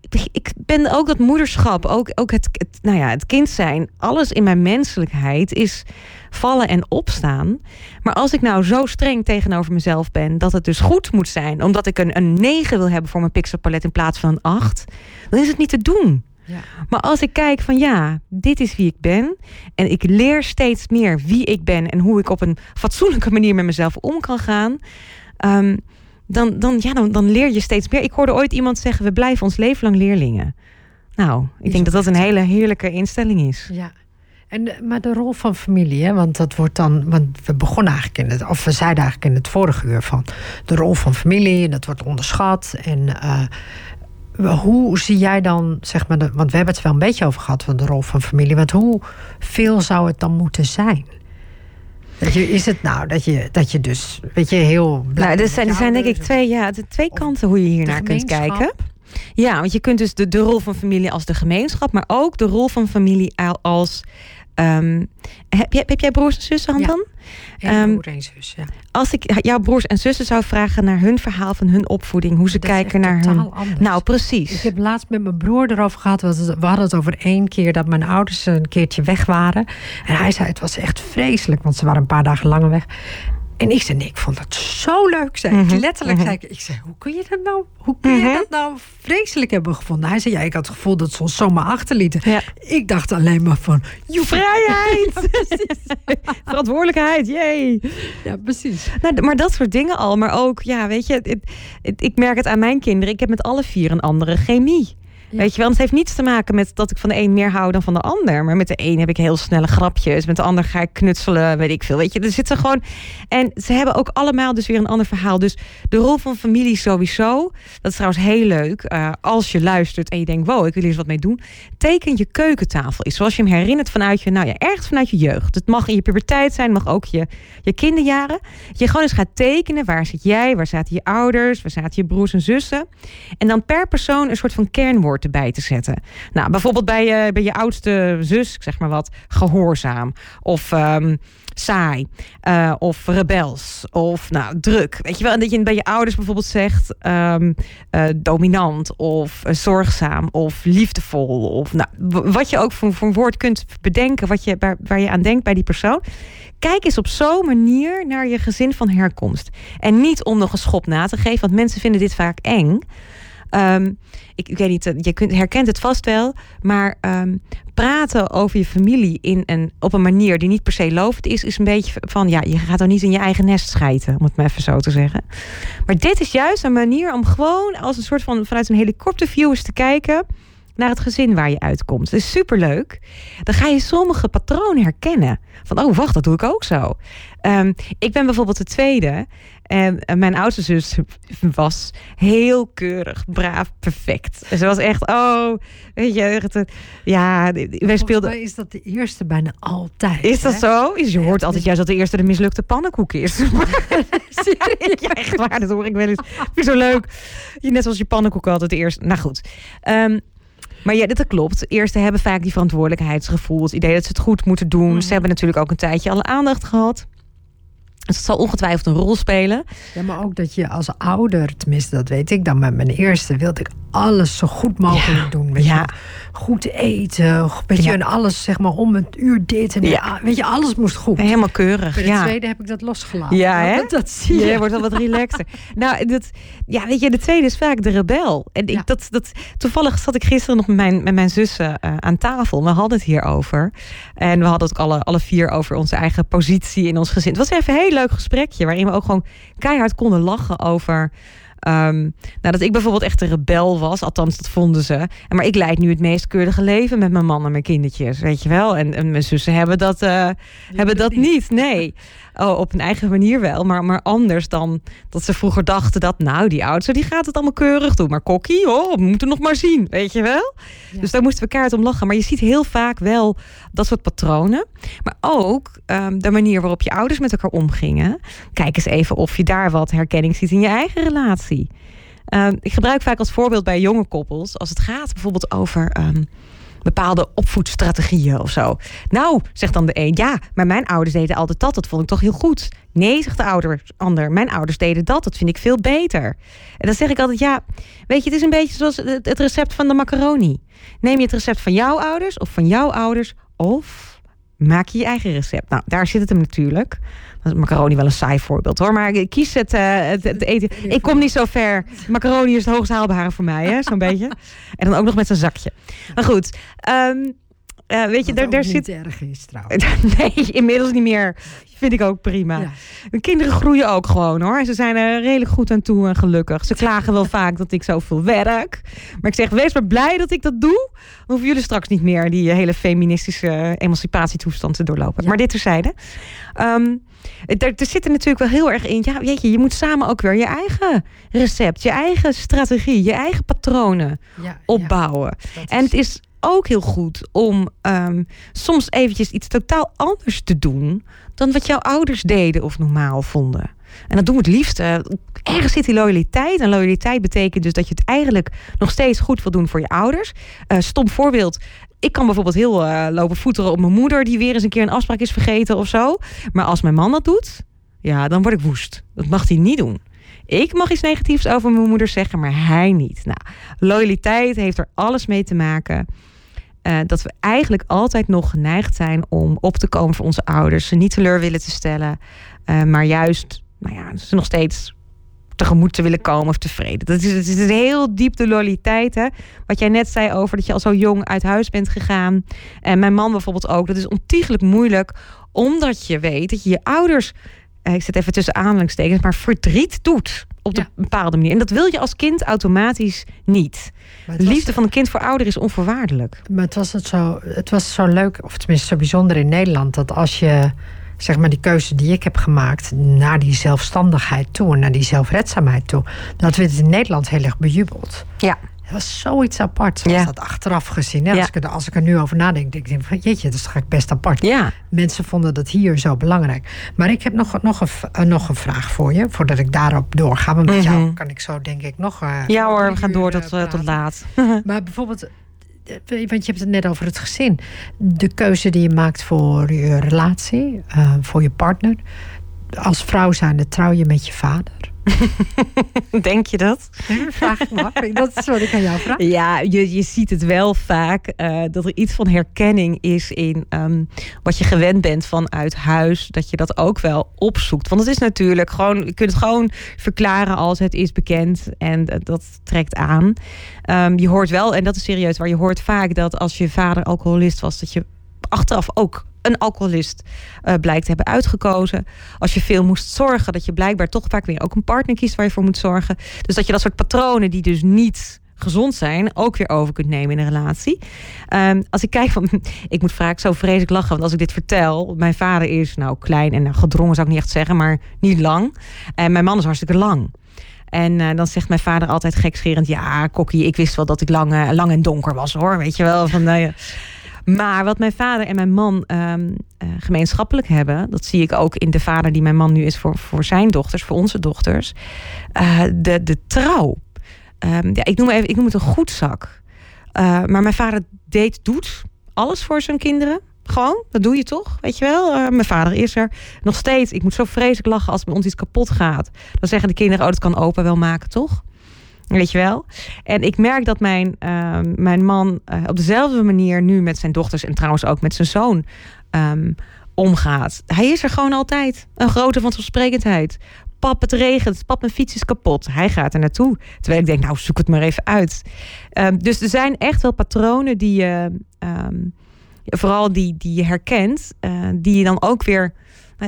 ik ben ook dat moederschap, ook, ook het, het, nou ja, het kind zijn, alles in mijn menselijkheid is vallen en opstaan. Maar als ik nou zo streng tegenover mezelf ben dat het dus goed moet zijn, omdat ik een, een 9 wil hebben voor mijn pixelpalet in plaats van een 8, dan is het niet te doen. Ja. Maar als ik kijk van ja, dit is wie ik ben. En ik leer steeds meer wie ik ben en hoe ik op een fatsoenlijke manier met mezelf om kan gaan. ehm, dan, dan, ja, dan, dan leer je steeds meer. Ik hoorde ooit iemand zeggen: we blijven ons leven lang leerlingen. Nou, ik denk dat dat een hele heerlijke instelling is. Ja. En, de- maar de rol van familie, hè? want dat wordt dan. Want we begonnen eigenlijk in het. Of we zeiden eigenlijk in het vorige uur van. De rol van familie, en dat wordt onderschat. En eh, hoe zie jij dan, zeg maar. De, want we hebben het wel een beetje over gehad van de rol van familie. Want hoe veel zou het dan moeten zijn? Dat je, is het nou dat je, dat je dus. Weet je, heel. Nou, er zijn, er zijn denk ik twee, ja, de twee kanten hoe je hier naar kunt kijken. Ja, want je kunt dus de, de rol van familie als de gemeenschap, maar ook de rol van familie al- als. Ehm, heb, jij, heb jij broers en zussen, Ja. Handan? Eén Ehm, broer, één zus. Ja. Als ik jouw broers en zussen zou vragen naar hun verhaal van hun opvoeding, hoe ze Dat kijken naar totaal hun. anders. Nou, Ik precies. heb laatst met mijn broer erover gehad. We hadden het over één keer dat mijn ouders een keertje weg waren. En hij zei: Het was echt vreselijk, want ze waren een paar dagen langer weg. En ik zei: Nee, ik vond het zo leuk. Zei ik. Mhm, Letterlijk mhm. zei ik: ik zei, Hoe kun je dat nou, hoe kun je Mhm. dat nou vreselijk hebben gevonden? Hij zei: Ja, ik had het gevoel dat ze ons zomaar achterlieten. Ja. Ik dacht alleen maar van: joe, Vrijheid! Verantwoordelijkheid, jee! Ja, precies. Nou, maar dat soort dingen al. Maar ook, ja, weet je, het- het- ik merk het aan mijn kinderen. Ik heb met alle vier een andere chemie. Weet je wel, het heeft niets te maken met dat ik van de een meer hou dan van de ander. Maar met de een heb ik heel snelle grapjes. Met de ander ga ik knutselen, weet ik veel. Weet je, er zitten gewoon. En ze hebben ook allemaal dus weer een ander verhaal. Dus de rol van familie sowieso. Dat is trouwens heel leuk. eh, als je luistert en je denkt, wow, ik wil hier eens wat mee doen. Teken je keukentafel. Zoals je hem herinnert vanuit je, nou ja, ergens vanuit je jeugd. Het mag in je puberteit zijn, mag ook je, je kinderjaren. Je gewoon eens gaat tekenen. Waar zit jij? Waar zaten je ouders? Waar zaten je broers en zussen? En dan per persoon een soort van kernwoord erbij te zetten. Nou, bijvoorbeeld bij je, bij je oudste zus, zeg maar wat, gehoorzaam. Of ehm, saai. eh, of rebels. Of nou, druk. Weet je wel? En dat je bij je ouders bijvoorbeeld zegt ehm, eh, dominant. Of zorgzaam. Of liefdevol. Of nou, wat je ook voor, voor een woord kunt bedenken. Wat je, waar, waar je aan denkt bij die persoon. Kijk eens op zo'n manier naar je gezin van herkomst. En niet om nog een schop na te geven, want mensen vinden dit vaak eng. Ehm, ik, ik weet niet, eh, je kunt, herkent het vast wel, maar ehm, praten over je familie in een, op een manier die niet per se lovend is, is een beetje van, ja, je gaat dan niet in je eigen nest schijten, om het maar even zo te zeggen. Maar dit is juist een manier om gewoon als een soort van vanuit een helikopterview eens te kijken naar het gezin waar je uitkomt. Dat is superleuk. Dan ga je sommige patronen herkennen. Van, oh wacht, dat doe ik ook zo. Ehm, ik ben bijvoorbeeld de tweede. En mijn oudste zus was heel keurig, braaf, perfect. Ze was echt, oh, weet je, ja, wij speelden... mij is dat de eerste bijna altijd. Is dat hè? zo? Is, je hoort Ja, altijd dus- juist dat de eerste de mislukte pannenkoek is. ja, echt waar, dat hoor ik wel eens. Vind zo leuk. Je, net zoals je pannenkoek altijd eerst. Nou goed. Ehm, maar ja, dat klopt. Eerste hebben vaak die verantwoordelijkheidsgevoel. Het idee dat ze het goed moeten doen. Mhm. Ze hebben natuurlijk ook een tijdje alle aandacht gehad. Dus het zal ongetwijfeld een rol spelen. Ja, maar ook dat je als ouder, tenminste dat weet ik dan met mijn eerste, wilde ik alles zo goed mogelijk Ja, doen. Weet ja. je, goed eten, weet je, en alles zeg maar om het uur dit en Ja. weet je, alles moest goed. Helemaal keurig. Bij de ja. tweede heb ik dat losgelaten. Ja, hè? Dat, dat zie je. je wordt wel wat relaxer. nou, dat, ja, weet je, de tweede is vaak de rebel. En ik, dat, dat, toevallig zat ik gisteren nog met mijn, met mijn zussen eh, aan tafel. We hadden het hierover. En we hadden het ook alle, alle vier over onze eigen positie in ons gezin. Het was even een heel leuk gesprekje. Waarin we ook gewoon keihard konden lachen over... ehm, nou, dat ik bijvoorbeeld echt een rebel was. Althans, dat vonden ze. Maar ik leid nu het meest keurige leven met mijn man en mijn kindertjes. Weet je wel? En, en mijn zussen hebben dat, eh, hebben dat niet. Nee. Oh, op een eigen manier wel, maar, maar anders dan dat ze vroeger dachten dat, nou, die oudste die gaat het allemaal keurig doen. Maar kokkie, oh, we moeten nog maar zien, weet je wel? Ja. Dus daar moesten we keihard om lachen. Maar je ziet heel vaak wel dat soort patronen. Maar ook ehm, de manier waarop je ouders met elkaar omgingen. Kijk eens even of je daar wat herkenning ziet in je eigen relatie. Ehm, ik gebruik vaak als voorbeeld bij jonge koppels, als het gaat bijvoorbeeld over ehm, bepaalde opvoedstrategieën of zo. Nou, zegt dan de een, ja, maar mijn ouders deden altijd dat, dat vond ik toch heel goed. Nee, zegt de ouder, ander, mijn ouders deden dat, dat vind ik veel beter. En dan zeg ik altijd, ja, weet je, het is een beetje zoals het het recept van de macaroni. Neem je het recept van jouw ouders of van jouw ouders of maak je je eigen recept. Nou, daar zit het hem natuurlijk. Dat is macaroni wel een saai voorbeeld hoor. Maar ik kies het, het, het, eten. Ik kom niet zo ver. Macaroni is het hoogst haalbare voor mij, hè? Zo'n beetje. En dan ook nog met zijn zakje. Maar goed. Um, uh, weet je, daar, daar zit. erg is trouwens. nee, inmiddels niet meer. Vind ik ook prima. Ja. De kinderen groeien ook gewoon hoor. Ze zijn er redelijk goed aan toe en gelukkig. Ze klagen wel vaak dat ik zoveel werk. Maar ik zeg, wees maar blij dat ik dat doe. Dan hoeven jullie straks niet meer die hele feministische emancipatietoestand te doorlopen. Ja. Maar dit terzijde. Um, er, er zit er natuurlijk wel heel erg in. Ja, weet je, je moet samen ook weer je eigen recept, je eigen strategie, je eigen patronen ja, opbouwen. En het is ook heel goed om um, soms eventjes iets totaal anders te doen dan wat jouw ouders deden of normaal vonden. En dat doen we het liefst. Uh, ergens zit die loyaliteit. En loyaliteit betekent dus dat je het eigenlijk nog steeds goed wil doen voor je ouders. Uh, stom voorbeeld. Ik kan bijvoorbeeld heel uh, lopen voeteren op mijn moeder, die weer eens een keer een afspraak is vergeten of zo. Maar als mijn man dat doet, ja, dan word ik woest. Dat mag hij niet doen. Ik mag iets negatiefs over mijn moeder zeggen, maar hij niet. Nou, loyaliteit heeft er alles mee te maken. Uh, dat we eigenlijk altijd nog geneigd zijn om op te komen voor onze ouders. Ze niet teleur willen te stellen. Uh, maar juist, nou ja, ze nog steeds tegemoet te willen komen of tevreden. Dat is, het is heel diep de loyaliteit. Hè? Wat jij net zei over dat je al zo jong uit huis bent gegaan. En mijn man bijvoorbeeld ook. Dat is ontiegelijk moeilijk. Omdat je weet dat je je ouders... Ik zet even tussen aanhalingstekens, maar verdriet doet op een bepaalde manier. En dat wil je als kind automatisch niet. De liefde van een kind voor ouder is onvoorwaardelijk. Maar het was, het, zo, het was zo leuk, of tenminste zo bijzonder in Nederland, dat als je zeg maar die keuze die ik heb gemaakt naar die zelfstandigheid toe en naar die zelfredzaamheid toe, dat werd in Nederland heel erg bejubeld. Ja. Het was zoiets apart, zoals ja. dat achteraf gezien. Als, ik er, als ik er nu over nadenk, denk ik van jeetje, dat is toch best apart. Ja. Mensen vonden dat hier zo belangrijk. Maar ik heb nog, nog, een, uh, nog een vraag voor je, voordat ik daarop doorga. Want met mm -hmm. jou kan ik zo denk ik nog... Uh, ja hoor, we gaan door tot, uh, tot laat. maar bijvoorbeeld, want je hebt het net over het gezin. De keuze die je maakt voor je relatie, voor je partner. Als vrouw zijnde trouw je met je vader. Denk je dat? vraag ik me Dat is wat ik aan jou vraag. Ja, je, je ziet het wel vaak uh, dat er iets van herkenning is in um, wat je gewend bent vanuit huis. Dat je dat ook wel opzoekt. Want het is natuurlijk gewoon, je kunt het gewoon verklaren als het is bekend en dat trekt aan. Um, je hoort wel, en dat is serieus waar, je hoort vaak dat als je vader alcoholist was, dat je achteraf ook een alcoholist uh, blijkt te hebben uitgekozen. Als je veel moest zorgen, dat je blijkbaar toch vaak weer ook een partner kiest waar je voor moet zorgen. Dus dat je dat soort patronen die dus niet gezond zijn, ook weer over kunt nemen in een relatie. Um, als ik kijk van, ik moet vaak zo vreselijk lachen, want als ik dit vertel, mijn vader is nou klein en nou, gedrongen zou ik niet echt zeggen, maar niet lang. En mijn man is hartstikke lang. En uh, dan zegt mijn vader altijd gekscherend: Ja, Kokkie, ik wist wel dat ik lang, uh, lang en donker was hoor. Weet je wel. Van, uh, maar wat mijn vader en mijn man um, uh, gemeenschappelijk hebben, dat zie ik ook in de vader die mijn man nu is voor, voor zijn dochters, voor onze dochters. Uh, de, de trouw. Um, ja, ik, noem even, ik noem het een goedzak. Uh, maar mijn vader deed, doet alles voor zijn kinderen. Gewoon, dat doe je toch, weet je wel. Mijn vader is er nog steeds. Ik moet zo vreselijk lachen als bij ons iets kapot gaat. Dan zeggen de kinderen, oh, dat kan opa wel maken, toch? Weet je wel? En ik merk dat mijn, uh, mijn man uh, op dezelfde manier nu met zijn dochters en trouwens ook met zijn zoon um, omgaat. Hij is er gewoon altijd. Een grote vanzelfsprekendheid. Pap, het regent. Pap, mijn fiets is kapot. Hij gaat er naartoe. Terwijl ik denk, nou, zoek het maar even uit. Um, dus er zijn echt wel patronen die je, vooral die, die je herkent, uh, die je dan ook weer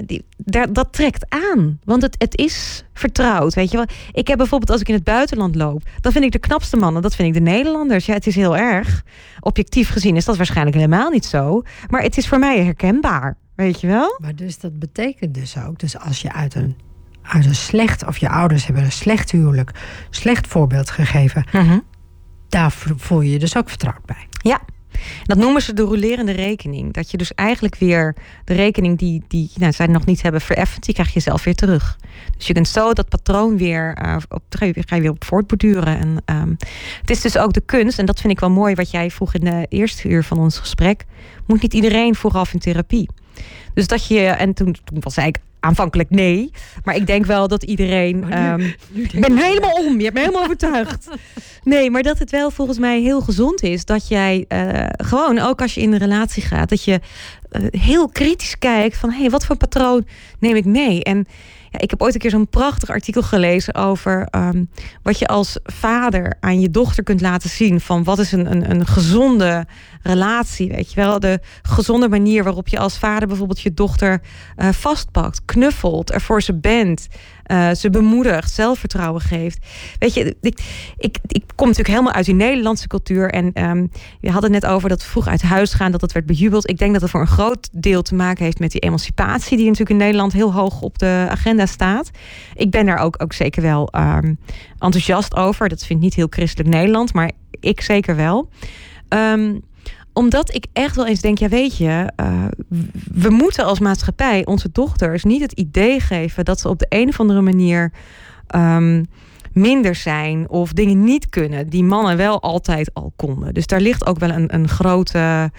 die, daar, dat trekt aan. Want het, het is vertrouwd. Weet je wel? Ik heb bijvoorbeeld als ik in het buitenland loop, dan vind ik de knapste mannen, dat vind ik de Nederlanders. Ja, het is heel erg. Objectief gezien is dat waarschijnlijk helemaal niet zo. Maar het is voor mij herkenbaar. Weet je wel? Maar dus dat betekent dus ook, dus als je uit een, uit een slecht, of je ouders hebben een slecht huwelijk, slecht voorbeeld gegeven, mm -hmm. daar voel je je dus ook vertrouwd bij. Ja, dat noemen ze de rolerende rekening. Dat je dus eigenlijk weer de rekening die, die nou, zij nog niet hebben vereffend, die krijg je zelf weer terug. Dus je kunt zo dat patroon weer, uh, op, ga, je, weer op voortborduren. En um, het is dus ook de kunst, en dat vind ik wel mooi wat jij vroeg in de eerste uur van ons gesprek. Moet niet iedereen vooraf in therapie? Dus dat je, en toen, toen was ik aanvankelijk nee. Maar ik denk wel dat iedereen. Oh, ik ben helemaal om. Je hebt me helemaal overtuigd. Nee, maar dat het wel volgens mij heel gezond is. Dat jij uh, gewoon, ook als je in een relatie gaat, dat je uh, heel kritisch kijkt van hé, hey, wat voor patroon neem ik mee? En ik heb ooit een keer zo'n prachtig artikel gelezen over um, wat je als vader aan je dochter kunt laten zien. Van wat is een, een, een gezonde relatie, weet je wel. De gezonde manier waarop je als vader bijvoorbeeld je dochter uh, vastpakt, knuffelt, ervoor ze bent. Uh, ze bemoedigt, zelfvertrouwen geeft. Weet je, ik, ik, ik kom natuurlijk helemaal uit die Nederlandse cultuur. En um, je had het net over dat vroeg uit huis gaan, dat dat werd bejubeld. Ik denk dat het voor een groot deel te maken heeft met die emancipatie, die natuurlijk in Nederland heel hoog op de agenda staat. Ik ben daar ook, ook zeker wel um, enthousiast over. Dat vind ik niet heel christelijk Nederland, maar ik zeker wel. Um, omdat ik echt wel eens denk, ja weet je, uh, we moeten als maatschappij onze dochters niet het idee geven dat ze op de een of andere manier um, minder zijn of dingen niet kunnen die mannen wel altijd al konden. Dus daar ligt ook wel een, een grote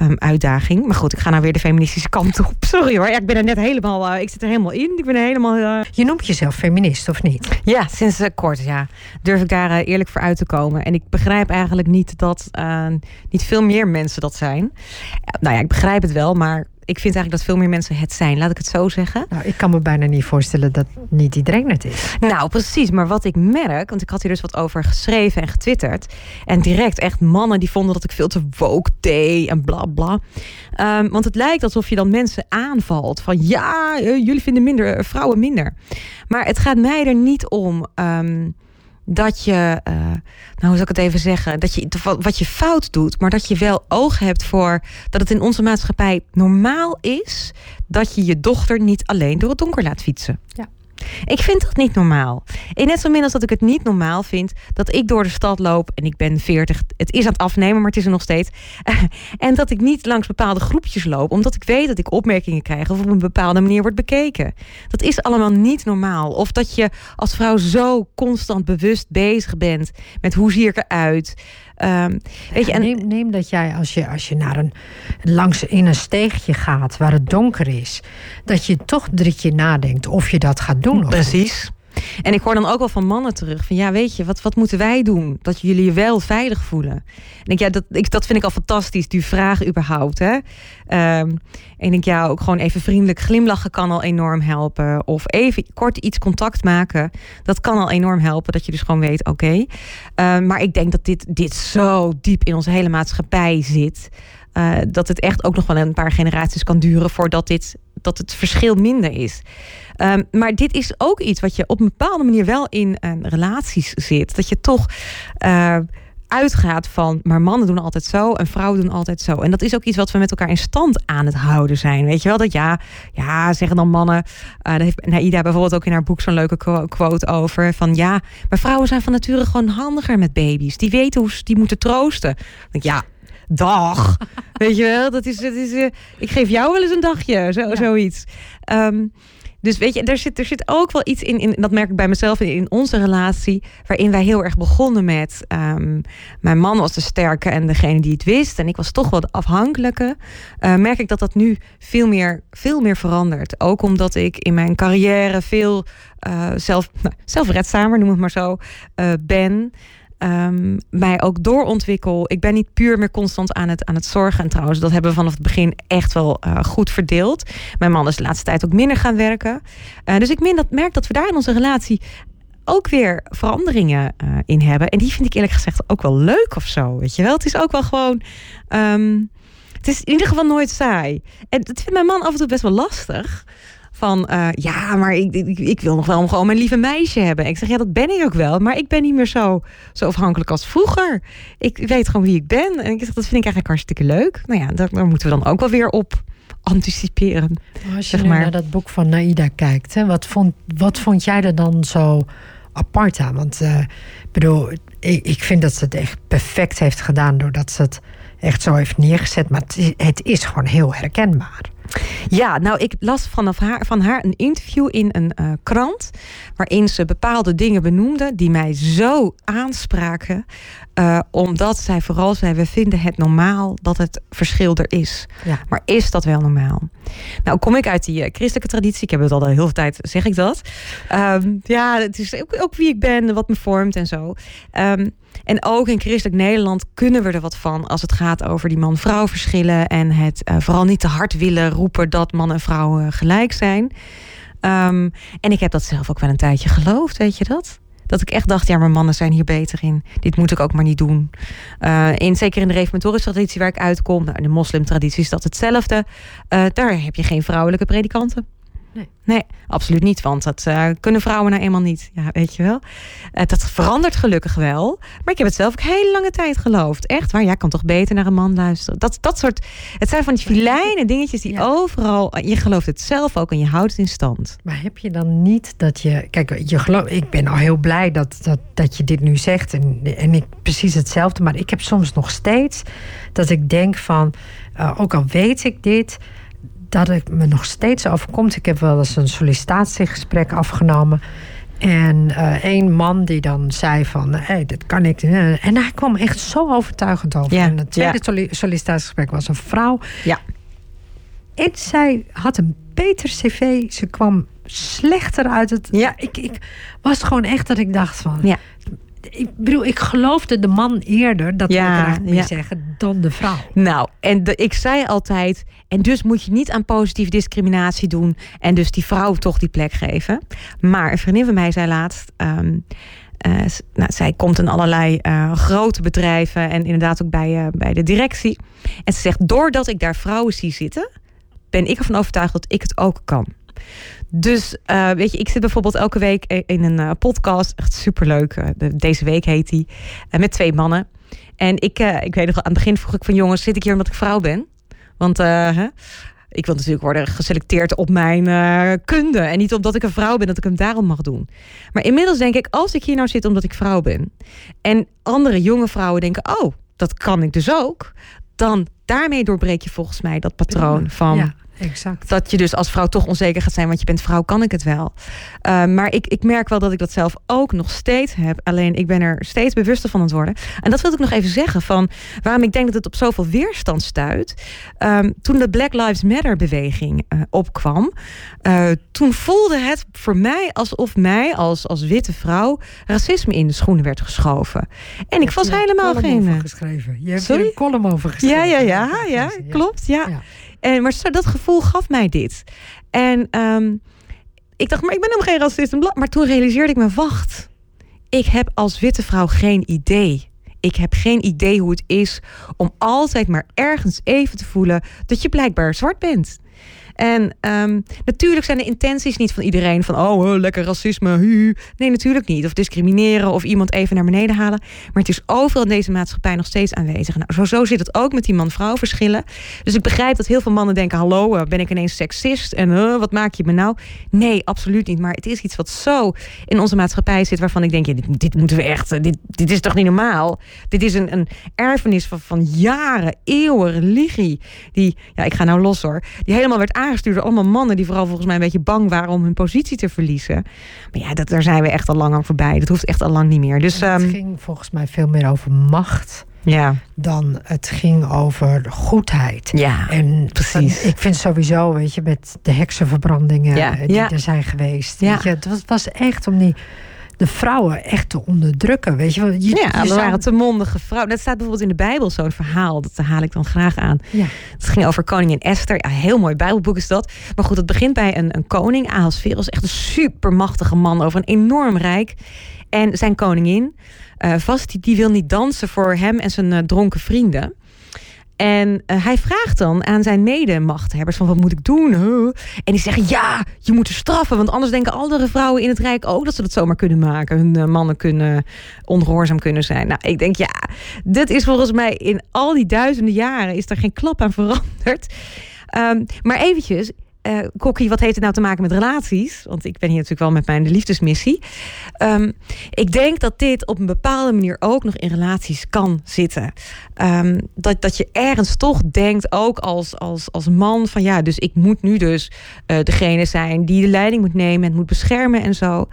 um, uitdaging. Maar goed, ik ga nou weer de feministische kant op. Sorry hoor, ja, ik ben er net helemaal, uh, ik zit er helemaal in. Ik ben er helemaal. Uh... Je noemt jezelf feminist of niet? Ja, sinds uh, kort, ja. Durf ik daar eerlijk voor uit te komen. En ik begrijp eigenlijk niet dat niet veel meer mensen dat zijn. nou ja, ik begrijp het wel, maar ik vind eigenlijk dat veel meer mensen het zijn. Laat ik het zo zeggen. Nou, ik kan me bijna niet voorstellen dat niet iedereen het is. Nou, precies. Maar wat ik merk, want ik had hier dus wat over geschreven en getwitterd. En direct echt mannen die vonden dat ik veel te woke deed en bla bla. Um, want het lijkt alsof je dan mensen aanvalt. Van ja, jullie vinden minder, vrouwen minder. Maar het gaat mij er niet om. Um, dat je, uh, nou hoe zou ik het even zeggen, dat je wat je fout doet, maar dat je wel oog hebt voor dat het in onze maatschappij normaal is dat je je dochter niet alleen door het donker laat fietsen. Ja. Ik vind dat niet normaal. En net zo min als dat ik het niet normaal vind dat ik door de stad loop en ik ben 40. Het is aan het afnemen, maar het is er nog steeds. en dat ik niet langs bepaalde groepjes loop, omdat ik weet dat ik opmerkingen krijg of op een bepaalde manier wordt bekeken. Dat is allemaal niet normaal. Of dat je als vrouw zo constant bewust bezig bent met hoe zie ik eruit. Um, weet je, en... neem, neem, dat jij als je, als je naar een, langs in een steegje gaat waar het donker is, dat je toch drie keer nadenkt of je dat gaat doen. Precies. En ik hoor dan ook wel van mannen terug van ja, weet je, wat, wat moeten wij doen dat jullie je wel veilig voelen? En ik ja, dat, ik, dat vind ik al fantastisch, die vraag überhaupt. Hè? Um, en ik ja, ook gewoon even vriendelijk glimlachen kan al enorm helpen. Of even kort iets contact maken, dat kan al enorm helpen. Dat je dus gewoon weet, oké. Um, maar ik denk dat dit, dit zo diep in onze hele maatschappij zit. Uh, dat het echt ook nog wel een paar generaties kan duren voordat dit, dat het verschil minder is. Um, maar dit is ook iets wat je op een bepaalde manier wel in uh, relaties zit. Dat je toch uh, uitgaat van, maar mannen doen altijd zo en vrouwen doen altijd zo. En dat is ook iets wat we met elkaar in stand aan het houden zijn. Weet je wel, dat ja, ja zeggen dan mannen. Uh, daar heeft Naida bijvoorbeeld ook in haar boek zo'n leuke quote over. Van ja, maar vrouwen zijn van nature gewoon handiger met baby's. Die weten hoe ze die moeten troosten. Ja, dag. Weet je wel, dat is, dat is uh, ik geef jou wel eens een dagje, zo, ja. zoiets. Um, dus weet je, er zit, er zit ook wel iets in, in, dat merk ik bij mezelf in, in onze relatie, waarin wij heel erg begonnen met, um, mijn man was de sterke en degene die het wist, en ik was toch wel de afhankelijke, uh, merk ik dat dat nu veel meer, veel meer verandert. Ook omdat ik in mijn carrière veel uh, zelf, nou, zelfredzamer, noem het maar zo, uh, ben um, mij ook doorontwikkel. Ik ben niet puur meer constant aan het, aan het zorgen. En trouwens, dat hebben we vanaf het begin echt wel uh, goed verdeeld. Mijn man is de laatste tijd ook minder gaan werken. Uh, dus ik dat, merk dat we daar in onze relatie ook weer veranderingen uh, in hebben. En die vind ik eerlijk gezegd ook wel leuk of zo. Weet je wel? Het is ook wel gewoon. Um, het is in ieder geval nooit saai. En dat vindt mijn man af en toe best wel lastig van uh, ja, maar ik, ik, ik, wil nog wel gewoon mijn lieve meisje hebben. Ik zeg ja, dat ben ik ook wel, maar ik ben niet meer zo, zo afhankelijk als vroeger. Ik weet gewoon wie ik ben en ik zeg dat vind ik eigenlijk hartstikke leuk. Nou ja, daar, daar moeten we dan ook wel weer op anticiperen. Als je zeg maar. naar dat boek van Naida kijkt, hè, wat, vond, wat vond jij er dan zo apart aan? Want uh, bedoel, ik, ik vind dat ze het echt perfect heeft gedaan doordat ze het echt zo heeft neergezet. Maar het is gewoon heel herkenbaar. Ja, nou, ik las vanaf haar, van haar een interview in een uh, krant. waarin ze bepaalde dingen benoemde die mij zo aanspraken. Uh, omdat zij vooral zei: we vinden het normaal dat het verschil er is. Ja. Maar is dat wel normaal? Nou, kom ik uit die uh, christelijke traditie. Ik heb het al de hele tijd, zeg ik dat. Um, ja, het is ook, ook, wie ik ben, wat me vormt en zo. Um, en ook in christelijk Nederland kunnen we er wat van als het gaat over die man-vrouw verschillen en het uh, vooral niet te hard willen roepen dat man en vrouw gelijk zijn. Um, en ik heb dat zelf ook wel een tijdje geloofd, weet je dat? Dat ik echt dacht, ja, maar mannen zijn hier beter in. Dit moet ik ook maar niet doen. Uh, in, zeker in de reformatorische traditie waar ik uitkom, nou, in de moslimtraditie is dat hetzelfde. daar heb je geen vrouwelijke predikanten. Nee. nee, absoluut niet. Want dat uh, kunnen vrouwen nou eenmaal niet. Ja, weet je wel. Uh, dat verandert gelukkig wel. Maar ik heb het zelf ook hele lange tijd geloofd. Echt waar. Jij kan toch beter naar een man luisteren. Dat, dat soort. Het zijn van die filijne dingetjes die ja. overal. Je gelooft het zelf ook en je houdt het in stand. Maar heb je dan niet dat je. Kijk, je geloof, ik ben al heel blij dat, dat, dat je dit nu zegt. En, en ik precies hetzelfde. Maar ik heb soms nog steeds dat ik denk van. Uh, ook al weet ik dit dat het me nog steeds overkomt. Ik heb wel eens een sollicitatiegesprek afgenomen. En uh, een man die dan zei van, hé, hey, dit kan ik. En hij kwam echt zo overtuigend over. Ja, en het tweede ja. sollicitatiegesprek was een vrouw. Ja. En zij had een beter cv. Ze kwam slechter uit het... Ja. Ik, ik was gewoon echt dat ik dacht van... Ja. Ik bedoel, ik geloofde de man eerder, dat Ja, wil ik eigenlijk mee ja. zeggen, dan de vrouw. Nou, en de, ik zei altijd, en dus moet je niet aan positieve discriminatie doen en dus die vrouw toch die plek geven. Maar een vriendin van mij zei laatst, ehm, eh, nou, zij komt in allerlei eh, grote bedrijven en inderdaad ook bij, eh, bij de directie. En ze zegt, doordat ik daar vrouwen zie zitten, ben ik ervan overtuigd dat ik het ook kan. Dus eh, weet je, ik zit bijvoorbeeld elke week in een eh, podcast, echt superleuk. eh, de- deze week heet die, eh, met twee mannen. En ik, eh, ik weet nog wel, aan het begin vroeg ik van jongens, zit ik hier omdat ik vrouw ben? Want eh, hè, ik wil natuurlijk worden geselecteerd op mijn eh, kunde. En niet omdat ik een vrouw ben, dat ik hem daarom mag doen. Maar inmiddels denk ik, als ik hier nou zit omdat ik vrouw ben. En andere jonge vrouwen denken, oh, dat kan ik dus ook. Dan daarmee doorbreek je volgens mij dat patroon van... Ja, exact. Dat je dus als vrouw toch onzeker gaat zijn, want je bent vrouw, kan ik het wel. Uh, maar ik, ik merk wel dat ik dat zelf ook nog steeds heb. Alleen ik ben er steeds bewuster van aan het worden. En dat wil ik nog even zeggen van waarom ik denk dat het op zoveel weerstand stuit. Um, toen de Black Lives Matter beweging uh, opkwam, uh, toen voelde het voor mij alsof mij als, als witte vrouw racisme in de schoenen werd geschoven. En ik was helemaal geen. geschreven. Je hebt er een column over geschreven. Ja, ja, ja, ja, klopt. Ja. En, maar zo, dat gevoel gaf mij dit. En um, ik dacht, maar ik ben helemaal geen racist. Maar toen realiseerde ik me, wacht. Ik heb als witte vrouw geen idee. Ik heb geen idee hoe het is om altijd maar ergens even te voelen dat je blijkbaar zwart bent. En um, natuurlijk zijn de intenties niet van iedereen van oh, lekker racisme. Nee, natuurlijk niet. Of discrimineren of iemand even naar beneden halen. Maar het is overal in deze maatschappij nog steeds aanwezig. Nou, zo, zo zit het ook met die man-vrouw verschillen. Dus ik begrijp dat heel veel mannen denken: hallo, uh, ben ik ineens seksist? En wat maak je me nou? Nee, absoluut niet. Maar het is iets wat zo in onze maatschappij zit waarvan ik denk: dit, dit moeten we echt. uh, Dit, dit is toch niet normaal? Dit is een, een erfenis van, van jaren, eeuwen, religie. Die, ja, ik ga nou los hoor. Die helemaal werd door allemaal mannen die vooral volgens mij een beetje bang waren om hun positie te verliezen. Maar ja, dat, daar zijn we echt al lang aan voorbij. Dat hoeft echt al lang niet meer. Dus, het um, ging volgens mij veel meer over macht ja. dan het ging over goedheid. Ja, en precies. Ik vind sowieso, weet je, met de heksenverbrandingen Ja, die ja. er zijn geweest. Ja. Weet je, het was, was echt om die de vrouwen echt te onderdrukken. Weet je, wel. je, Ja, je waren te mondige vrouwen. Dat staat bijvoorbeeld in de Bijbel zo'n verhaal. Dat haal ik dan graag aan. Ja. Het ging over koningin Esther. Ja, heel mooi Bijbelboek is dat. Maar goed, het begint bij een, een koning. Ahasverus, echt een supermachtige man over een enorm rijk. En zijn koningin, eh vast, die, die wil niet dansen voor hem en zijn eh, dronken vrienden. En eh, hij vraagt dan aan zijn medemachthebbers van wat moet ik doen? En die zeggen ja, je moet er straffen. Want anders denken andere vrouwen in het Rijk ook dat ze dat zomaar kunnen maken. Hun eh, mannen kunnen ongehoorzaam kunnen zijn. Nou, ik denk ja, dit is volgens mij in al die duizenden jaren is er geen klap aan veranderd. Um, maar eventjes, uh, Kokkie, wat heeft het nou te maken met relaties? Want ik ben hier natuurlijk wel met mijn liefdesmissie. Um, ik denk dat dit op een bepaalde manier ook nog in relaties kan zitten. Um, dat, dat je ergens toch denkt, ook als, als, als man, van ja, dus ik moet nu dus uh, degene zijn die de leiding moet nemen en moet beschermen en zo.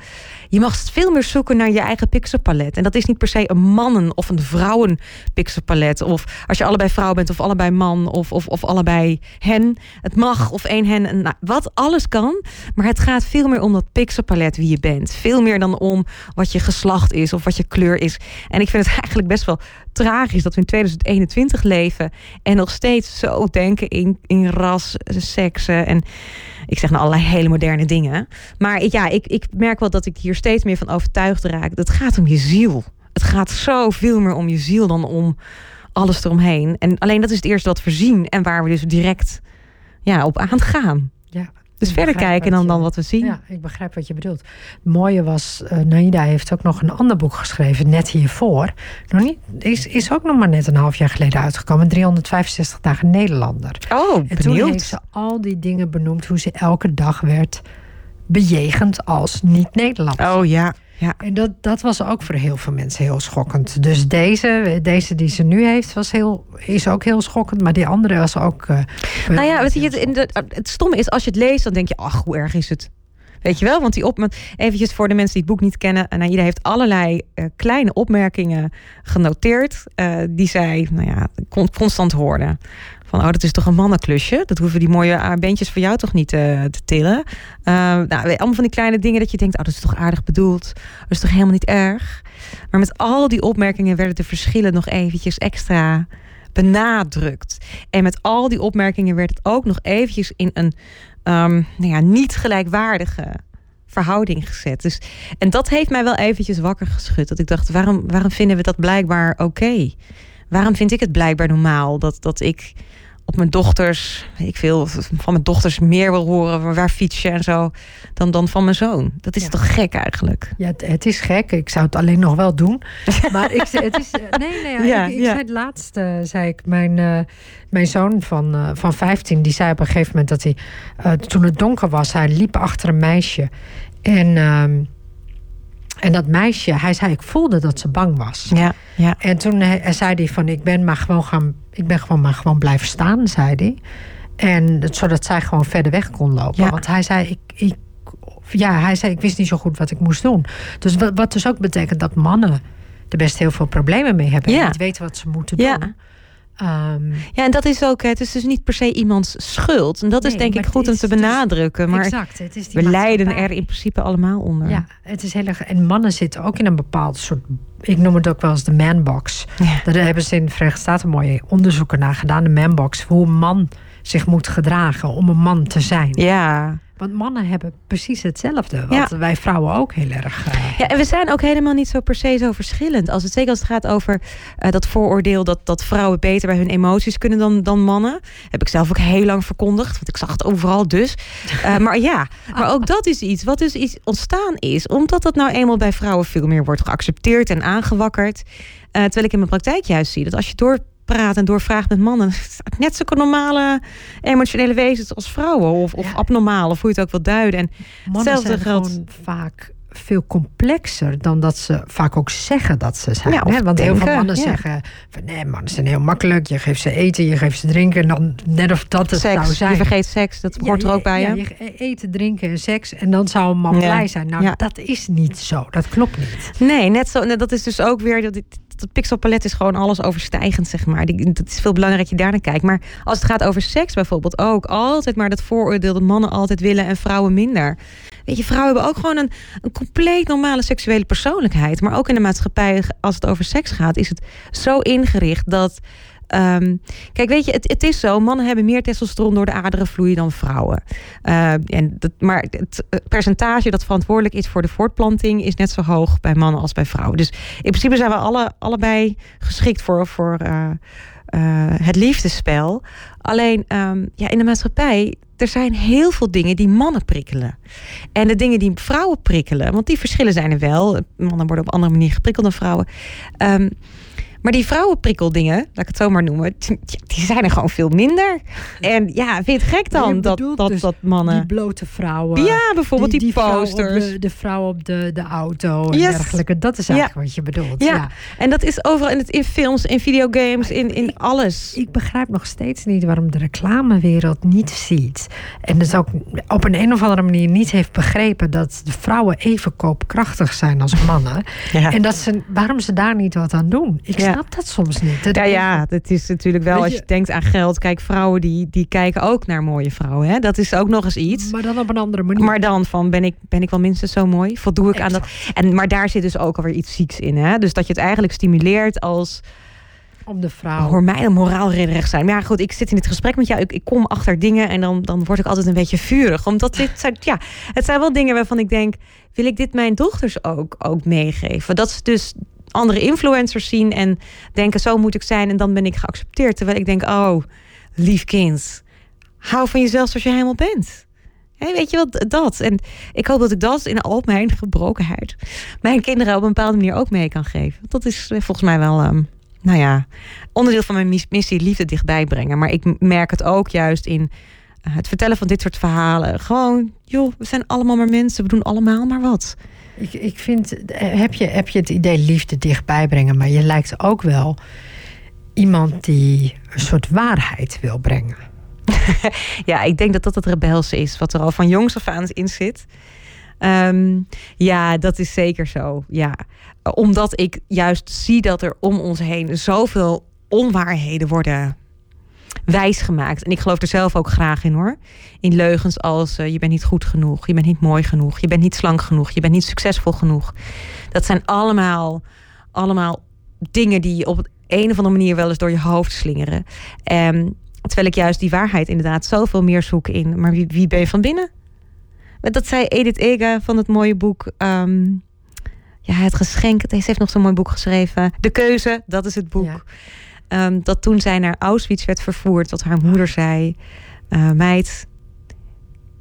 Je mag veel meer zoeken naar je eigen pixelpalet. En dat is niet per se een mannen- of een vrouwen pixelpalet. Of als je allebei vrouw bent of allebei man of, of, of allebei hen. Het mag of één hen. Nou, wat alles kan. Maar het gaat veel meer om dat pixelpalet wie je bent. Veel meer dan om wat je geslacht is of wat je kleur is. En ik vind het eigenlijk best wel tragisch dat we in 2021 leven en nog steeds zo denken in, in ras, seksen en ik zeg nou allerlei hele moderne dingen. Maar ja, ik, ik merk wel dat ik hier steeds meer van overtuigd raak. Dat gaat om je ziel. Het gaat zoveel meer om je ziel dan om alles eromheen. En alleen dat is het eerste wat we zien en waar we dus direct ja, op aangaan. Ja. Dus verder kijken dan, dan wat we zien. Ja, ik begrijp wat je bedoelt. Het mooie was, uh, Naida heeft ook nog een ander boek geschreven, net hiervoor. Nog niet, is, is ook nog maar net een half jaar geleden uitgekomen. 365 dagen Nederlander. Oh, en benieuwd. toen heeft ze al die dingen benoemd, hoe ze elke dag werd bejegend als niet-Nederlander. Oh ja. Ja. En dat, dat was ook voor heel veel mensen heel schokkend. Dus deze, deze die ze nu heeft, was heel, is ook heel schokkend. Maar die andere was ook. Uh, nou ja, weet je, het, het stomme is, als je het leest, dan denk je, ach, hoe erg is het? Weet je wel? Want die op, eventjes voor de mensen die het boek niet kennen. En Naida heeft allerlei uh, kleine opmerkingen genoteerd. Uh, die zij, nou ja, constant hoorde. Van, oh, dat is toch een mannenklusje? Dat hoeven die mooie beentjes voor jou toch niet uh, te tillen? Uh, nou, allemaal van die kleine dingen dat je denkt... oh, dat is toch aardig bedoeld? Dat is toch helemaal niet erg? Maar met al die opmerkingen werden de verschillen nog eventjes extra benadrukt. En met al die opmerkingen werd het ook nog eventjes in een um, nou ja, niet gelijkwaardige verhouding gezet. Dus, en dat heeft mij wel eventjes wakker geschud. Dat ik dacht, waarom, waarom vinden we dat blijkbaar oké? Waarom vind ik het blijkbaar normaal dat, dat ik op mijn dochters, ik veel van mijn dochters meer wil horen waar fiets je en zo, dan, dan van mijn zoon. Dat is ja. toch gek eigenlijk? Ja, het, het, is gek. Ik zou het alleen nog wel doen. Maar ik, het is, nee, nee, ja, ik, ik ja. zei het laatste, zei ik, mijn, uh, mijn zoon van, uh, van 15, die zei op een gegeven moment dat hij, toen het donker was, hij liep achter een meisje. En, uh, en dat meisje, hij zei, ik voelde dat ze bang was. Ja, ja. En toen hij, zei hij van, ik ben maar gewoon gaan, ik ben gewoon maar gewoon blijven staan, zei hij. En zodat zij gewoon verder weg kon lopen. Ja. Want hij zei, ik, ik, ja, hij zei, ik wist niet zo goed wat ik moest doen. Dus wat, wat dus ook betekent dat mannen er best heel veel problemen mee hebben. Ja. En niet weten wat ze moeten doen. Ja. Um, ja, en dat is ook, het is dus niet per se iemands schuld. En dat Nee, is denk ik goed om te benadrukken. Maar exact, het is die we lijden er in principe allemaal onder. Ja, het is heel erg. En mannen zitten ook in een bepaald soort. Ik noem het ook wel eens de manbox. Ja. Daar hebben ze in de Verenigde Staten mooie onderzoeken naar gedaan. De manbox. Hoe een man zich moet gedragen om een man te zijn. ja. Want mannen hebben precies hetzelfde. Wat wij vrouwen ook heel erg. eh, Ja, en we zijn ook helemaal niet zo per se zo verschillend. Als het, zeker als het gaat over eh, dat vooroordeel dat, dat vrouwen beter bij hun emoties kunnen dan, dan mannen. Heb ik zelf ook heel lang verkondigd, want ik zag het overal dus. Eh, maar ja, maar ook dat is iets wat dus iets ontstaan is. Omdat dat nou eenmaal bij vrouwen veel meer wordt geaccepteerd en aangewakkerd. Terwijl ik in mijn praktijk juist zie dat als je doorpraat en doorvraagt met mannen, net zulke normale emotionele wezens als vrouwen. Of, of Ja. abnormaal, of hoe je het ook wil duiden. En mannen zijn geldt- gewoon vaak veel complexer dan dat ze vaak ook zeggen dat ze zijn. Ja, hè? Want heel veel mannen ja. zeggen van nee, mannen zijn heel makkelijk. Je geeft ze eten, je geeft ze drinken. En dan net of dat het zou zijn. je vergeet seks, dat hoort er ook bij ja, je. je eten, drinken en seks. En dan zou een man blij zijn. Nou, Ja. dat is niet zo. Dat klopt niet. Nee, net zo. Dat is dus ook weer. Dat, dat pixelpalet is gewoon alles overstijgend, zeg maar. Het is veel belangrijker dat je daar naar kijkt. Maar als het gaat over seks bijvoorbeeld ook. Altijd maar dat vooroordeel dat mannen altijd willen en vrouwen minder. Weet je, vrouwen hebben ook gewoon een, een compleet normale seksuele persoonlijkheid. Maar ook in de maatschappij, als het over seks gaat, is het zo ingericht dat. ehm, kijk, weet je, het, het is zo. Mannen hebben meer testosteron door de aderen vloeien dan vrouwen. Eh, en dat, maar het percentage dat verantwoordelijk is voor de voortplanting is net zo hoog bij mannen als bij vrouwen. Dus in principe zijn we alle, allebei geschikt voor, voor eh, het liefdespel. Alleen ehm, ja, in de maatschappij, er zijn heel veel dingen die mannen prikkelen. En de dingen die vrouwen prikkelen, want die verschillen zijn er wel. Mannen worden op andere manier geprikkeld dan vrouwen. Ehm, Maar die vrouwenprikkeldingen, laat ik het zo maar noemen, die, die zijn er gewoon veel minder. En ja, vind je het gek dan dat, dat, dus dat Die mannen... blote vrouwen. Ja, bijvoorbeeld die, posters. de, de vrouw op de, de auto en Yes. dergelijke. Dat is eigenlijk wat je bedoelt. Ja. ja. En dat is overal in, het, in films, in videogames, in, in alles. Ik begrijp nog steeds niet waarom de reclamewereld niet ziet. En dus ook op een, een of andere manier niet heeft begrepen dat de vrouwen even koopkrachtig zijn als mannen. Ja. En dat ze, waarom ze daar niet wat aan doen. Ik Ja. Snap dat soms niet. Dat Ja, ja, dat is natuurlijk wel als je- je denkt aan geld. Kijk, vrouwen die, die kijken ook naar mooie vrouwen. Hè? Dat is ook nog eens iets. Maar dan op een andere manier. Maar dan van, ben ik, ben ik wel minstens zo mooi? Voldoe ik aan dat? En, maar daar zit dus ook alweer iets zieks in. Hè? Dus dat je het eigenlijk stimuleert als om de vrouw. hoor mij een moraalridderig zijn. Maar ja, goed, ik zit in dit gesprek met jou. Ik, ik kom achter dingen en dan, dan word ik altijd een beetje vurig. Omdat dit zijn, ja, het zijn wel dingen waarvan ik denk, wil ik dit mijn dochters ook, ook meegeven? Dat ze dus andere influencers zien en denken, zo moet ik zijn en dan ben ik geaccepteerd. Terwijl ik denk, oh, lief kind, hou van jezelf zoals je helemaal bent. Hé, weet je wat, dat. En ik hoop dat ik dat in al mijn gebrokenheid mijn kinderen op een bepaalde manier ook mee kan geven. Dat is eh, volgens mij wel, ehm, nou ja, onderdeel van mijn mis- missie liefde dichtbij brengen. Maar ik merk het ook juist in eh, het vertellen van dit soort verhalen. Gewoon, joh, we zijn allemaal maar mensen. We doen allemaal maar wat. Ik, ik vind, eh, heb je, heb je het idee liefde dichtbij brengen, maar je lijkt ook wel iemand die een soort waarheid wil brengen. Ja, ik denk dat dat het rebelse is. Wat er al van jongs af aan in zit. Ehm, ja, dat is zeker zo. Ja. Omdat ik juist zie dat er om ons heen zoveel onwaarheden worden wijsgemaakt. En ik geloof er zelf ook graag in hoor. In leugens als eh, je bent niet goed genoeg, je bent niet mooi genoeg, je bent niet slank genoeg, je bent niet succesvol genoeg. Dat zijn allemaal, allemaal dingen die op een of andere manier wel eens door je hoofd slingeren. Ehm, terwijl ik juist die waarheid inderdaad zoveel meer zoek in. Maar wie, wie ben je van binnen? Dat zei Edith Eger van het mooie boek. ehm, ja, het geschenk. Ze heeft nog zo'n mooi boek geschreven. De keuze, dat is het boek. Ehm, dat toen zij naar Auschwitz werd vervoerd, dat haar moeder zei: eh, Meid,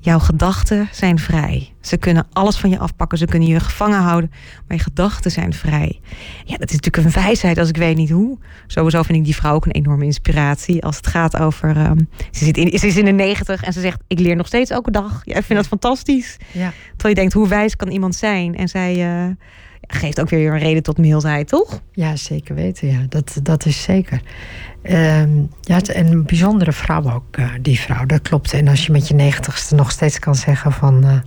jouw gedachten zijn vrij. Ze kunnen alles van je afpakken, ze kunnen je gevangen houden, maar je gedachten zijn vrij. Ja, dat is natuurlijk een wijsheid als ik weet niet hoe. Sowieso vind ik die vrouw ook een enorme inspiratie als het gaat over. ehm, ze, zit in, ze is in de negentig en ze zegt: Ik leer nog steeds elke dag. Ja, ik vind dat fantastisch. Ja. Terwijl je denkt: hoe wijs kan iemand zijn? En zij eh, geeft ook weer een reden tot mildheid, toch? Ja, zeker weten. Ja, dat, dat is zeker. Ehm, ja, een bijzondere vrouw ook, eh, die vrouw. Dat klopt. En als je met je negentigste nog steeds kan zeggen van... eh,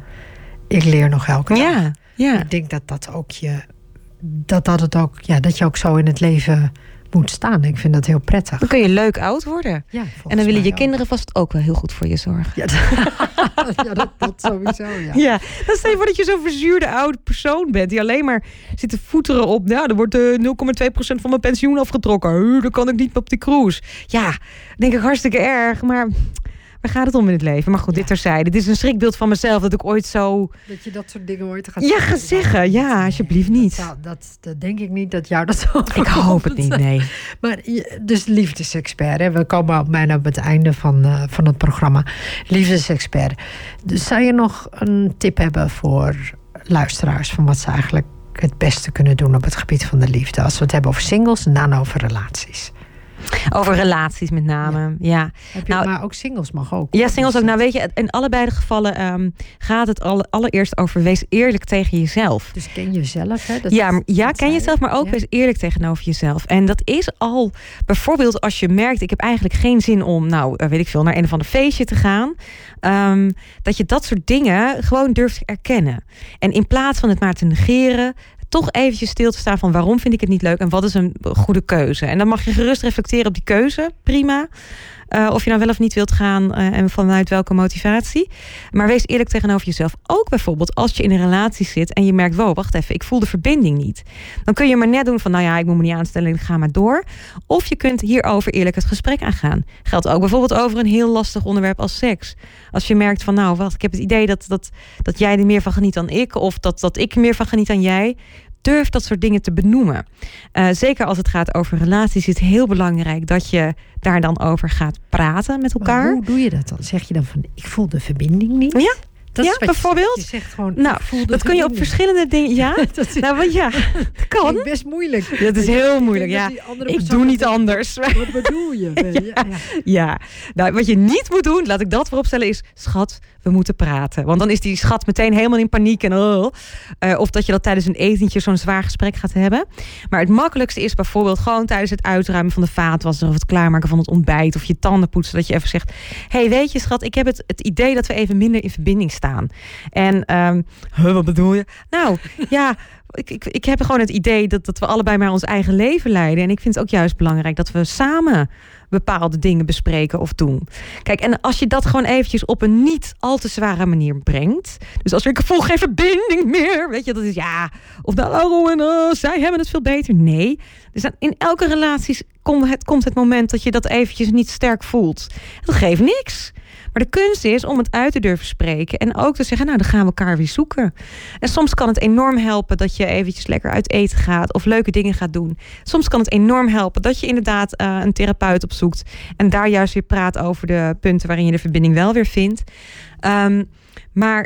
ik leer nog elke dag. Ja, ja. Ik denk dat dat ook je... Dat, dat, het ook, ja, dat je ook zo in het leven moet staan. Ik vind dat heel prettig. Dan kun je leuk oud worden. Ja, En dan willen je kinderen vast ook wel heel goed voor je zorgen. Ja, dat, ja, dat, dat sowieso, ja. Ja, dan stel je voor dat je zo'n verzuurde oude persoon bent... die alleen maar zit te voeteren op... ja, er wordt eh, 0,2% van mijn pensioen afgetrokken. Huh, dan kan ik niet op die cruise. Ja, denk ik hartstikke erg, maar... Waar gaat het om in het leven? Maar goed, dit terzijde. Dit is een schrikbeeld van mezelf dat ik ooit zo... Dat je dat soort dingen ooit gaat Ja, ga zeggen. Ja, alsjeblieft niet. Dat, dat, dat denk ik niet dat jou dat zo Ik hoop het niet, nee. Maar dus liefdesexpert. Hè? We komen al bijna op het einde van, eh, van het programma. Liefdesexpert. Dus zou je nog een tip hebben voor luisteraars... van wat ze eigenlijk het beste kunnen doen op het gebied van de liefde? Als we het hebben over singles en dan over relaties. Over relaties met name, ja. Heb je, Nou, maar ook singles mag ook. Ja, singles ook. Nou, weet je, in allebei de gevallen ehm, gaat het alle, allereerst over wees eerlijk tegen jezelf. Dus ken jezelf, hè? Dat- ja, maar- ja, dat ken zei jezelf, maar ook Ja. wees eerlijk tegenover jezelf. En dat is al bijvoorbeeld als je merkt, ik heb eigenlijk geen zin om, nou, eh, weet ik veel, naar een of ander feestje te gaan. ehm, dat je dat soort dingen gewoon durft te erkennen. En in plaats van het maar te negeren, toch eventjes stil te staan van waarom vind ik het niet leuk en wat is een goede keuze. En dan mag je gerust reflecteren op die keuze, prima. Eh, of je nou wel of niet wilt gaan eh, en vanuit welke motivatie. Maar wees eerlijk tegenover jezelf. Ook bijvoorbeeld als je in een relatie zit en je merkt: wow, wacht even, ik voel de verbinding niet. Dan kun je maar net doen van: nou ja, ik moet me niet aanstellen, ik ga maar door. Of je kunt hierover eerlijk het gesprek aangaan. Geldt ook bijvoorbeeld over een heel lastig onderwerp als seks. Als je merkt van: nou, wacht, ik heb het idee dat, dat, dat jij er meer van geniet dan ik, of dat, dat ik er meer van geniet dan jij. Durf dat soort dingen te benoemen. Eh, zeker als het gaat over relaties, is het heel belangrijk dat je daar dan over gaat praten met Maar elkaar. hoe doe je dat dan? Zeg je dan van, ik voel de verbinding niet? Ja. Dat Ja, je bijvoorbeeld? zegt. Je zegt gewoon, Nou, Dat kun je op verschillende dingen. Ja, Dat is nou wat ja, kan. best moeilijk. Dat is heel moeilijk. Ja, ik doe niet anders. Wat bedoel je? Je? Ja. Ja, nou, wat je niet moet doen, laat ik dat vooropstellen, is schat, we moeten praten. Want dan is die schat meteen helemaal in paniek en oh. Eh, of dat je dat tijdens een etentje zo'n zwaar gesprek gaat hebben. Maar het makkelijkste is bijvoorbeeld gewoon tijdens het uitruimen van de vaatwasser of het klaarmaken van het ontbijt of je tanden poetsen, dat je even zegt: hey, weet je, schat, ik heb het, het idee dat we even minder in verbinding staan. En ehm, wat bedoel je? Nou, ja. Ik, ik, ik heb gewoon het idee dat, dat we allebei maar ons eigen leven leiden. En ik vind het ook juist belangrijk dat we samen bepaalde dingen bespreken of doen. Kijk, en als je dat gewoon eventjes op een niet al te zware manier brengt. Dus als ik voel geen verbinding meer. Weet je, dat is ja. Of nou, en, oh, zij hebben het veel beter. Nee. Dus in elke relatie komt het, komt het moment dat je dat eventjes niet sterk voelt. Dat geeft niks. Maar de kunst is om het uit te durven spreken. En ook te zeggen, nou, dan gaan we elkaar weer zoeken. En soms kan het enorm helpen dat je eventjes lekker uit eten gaat. Of leuke dingen gaat doen. Soms kan het enorm helpen dat je inderdaad eh, een therapeut opzoekt. En daar juist weer praat over de punten waarin je de verbinding wel weer vindt. Ehm, maar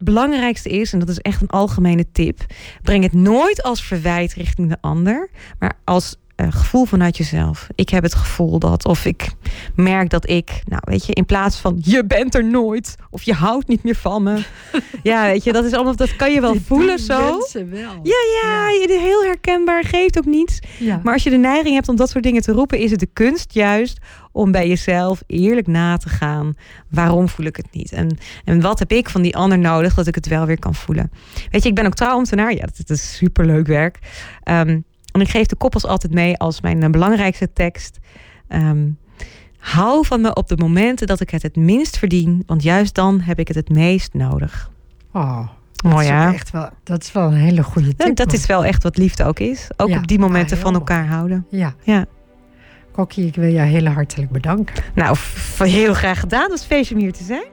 het belangrijkste is, en dat is echt een algemene tip, breng het nooit als verwijt richting de ander, maar als eh, gevoel vanuit jezelf. Ik heb het gevoel dat, of ik merk dat ik, nou weet je, in plaats van je bent er nooit, of je houdt niet meer van me. ja, weet je, dat is allemaal, dat kan je wel voelen zo. wel. Ja, ja, je- heel herkenbaar, geeft ook niets. Ja. Maar als je de neiging hebt om dat soort dingen te roepen, is het de kunst juist om bij jezelf eerlijk na te gaan. Waarom voel ik het niet? En, en wat heb ik van die ander nodig dat ik het wel weer kan voelen? Weet je, ik ben ook trouwambtenaar. Ja, dat, dat is superleuk werk. Ehm, en ik geef de koppels altijd mee als mijn eh, belangrijkste tekst. Ehm, hou van me op de momenten dat ik het het minst verdien, want juist dan heb ik het het meest nodig. Oh, dat, Mooi is ja. echt wel, dat is wel een hele goede tip. dat is wel echt wat liefde ook is. Ook Ja, op die momenten ja, van elkaar houden. Ja. Ja. Kokkie, ik wil jou heel hartelijk bedanken. Nou, heel graag gedaan. Het was feestje om hier te zijn.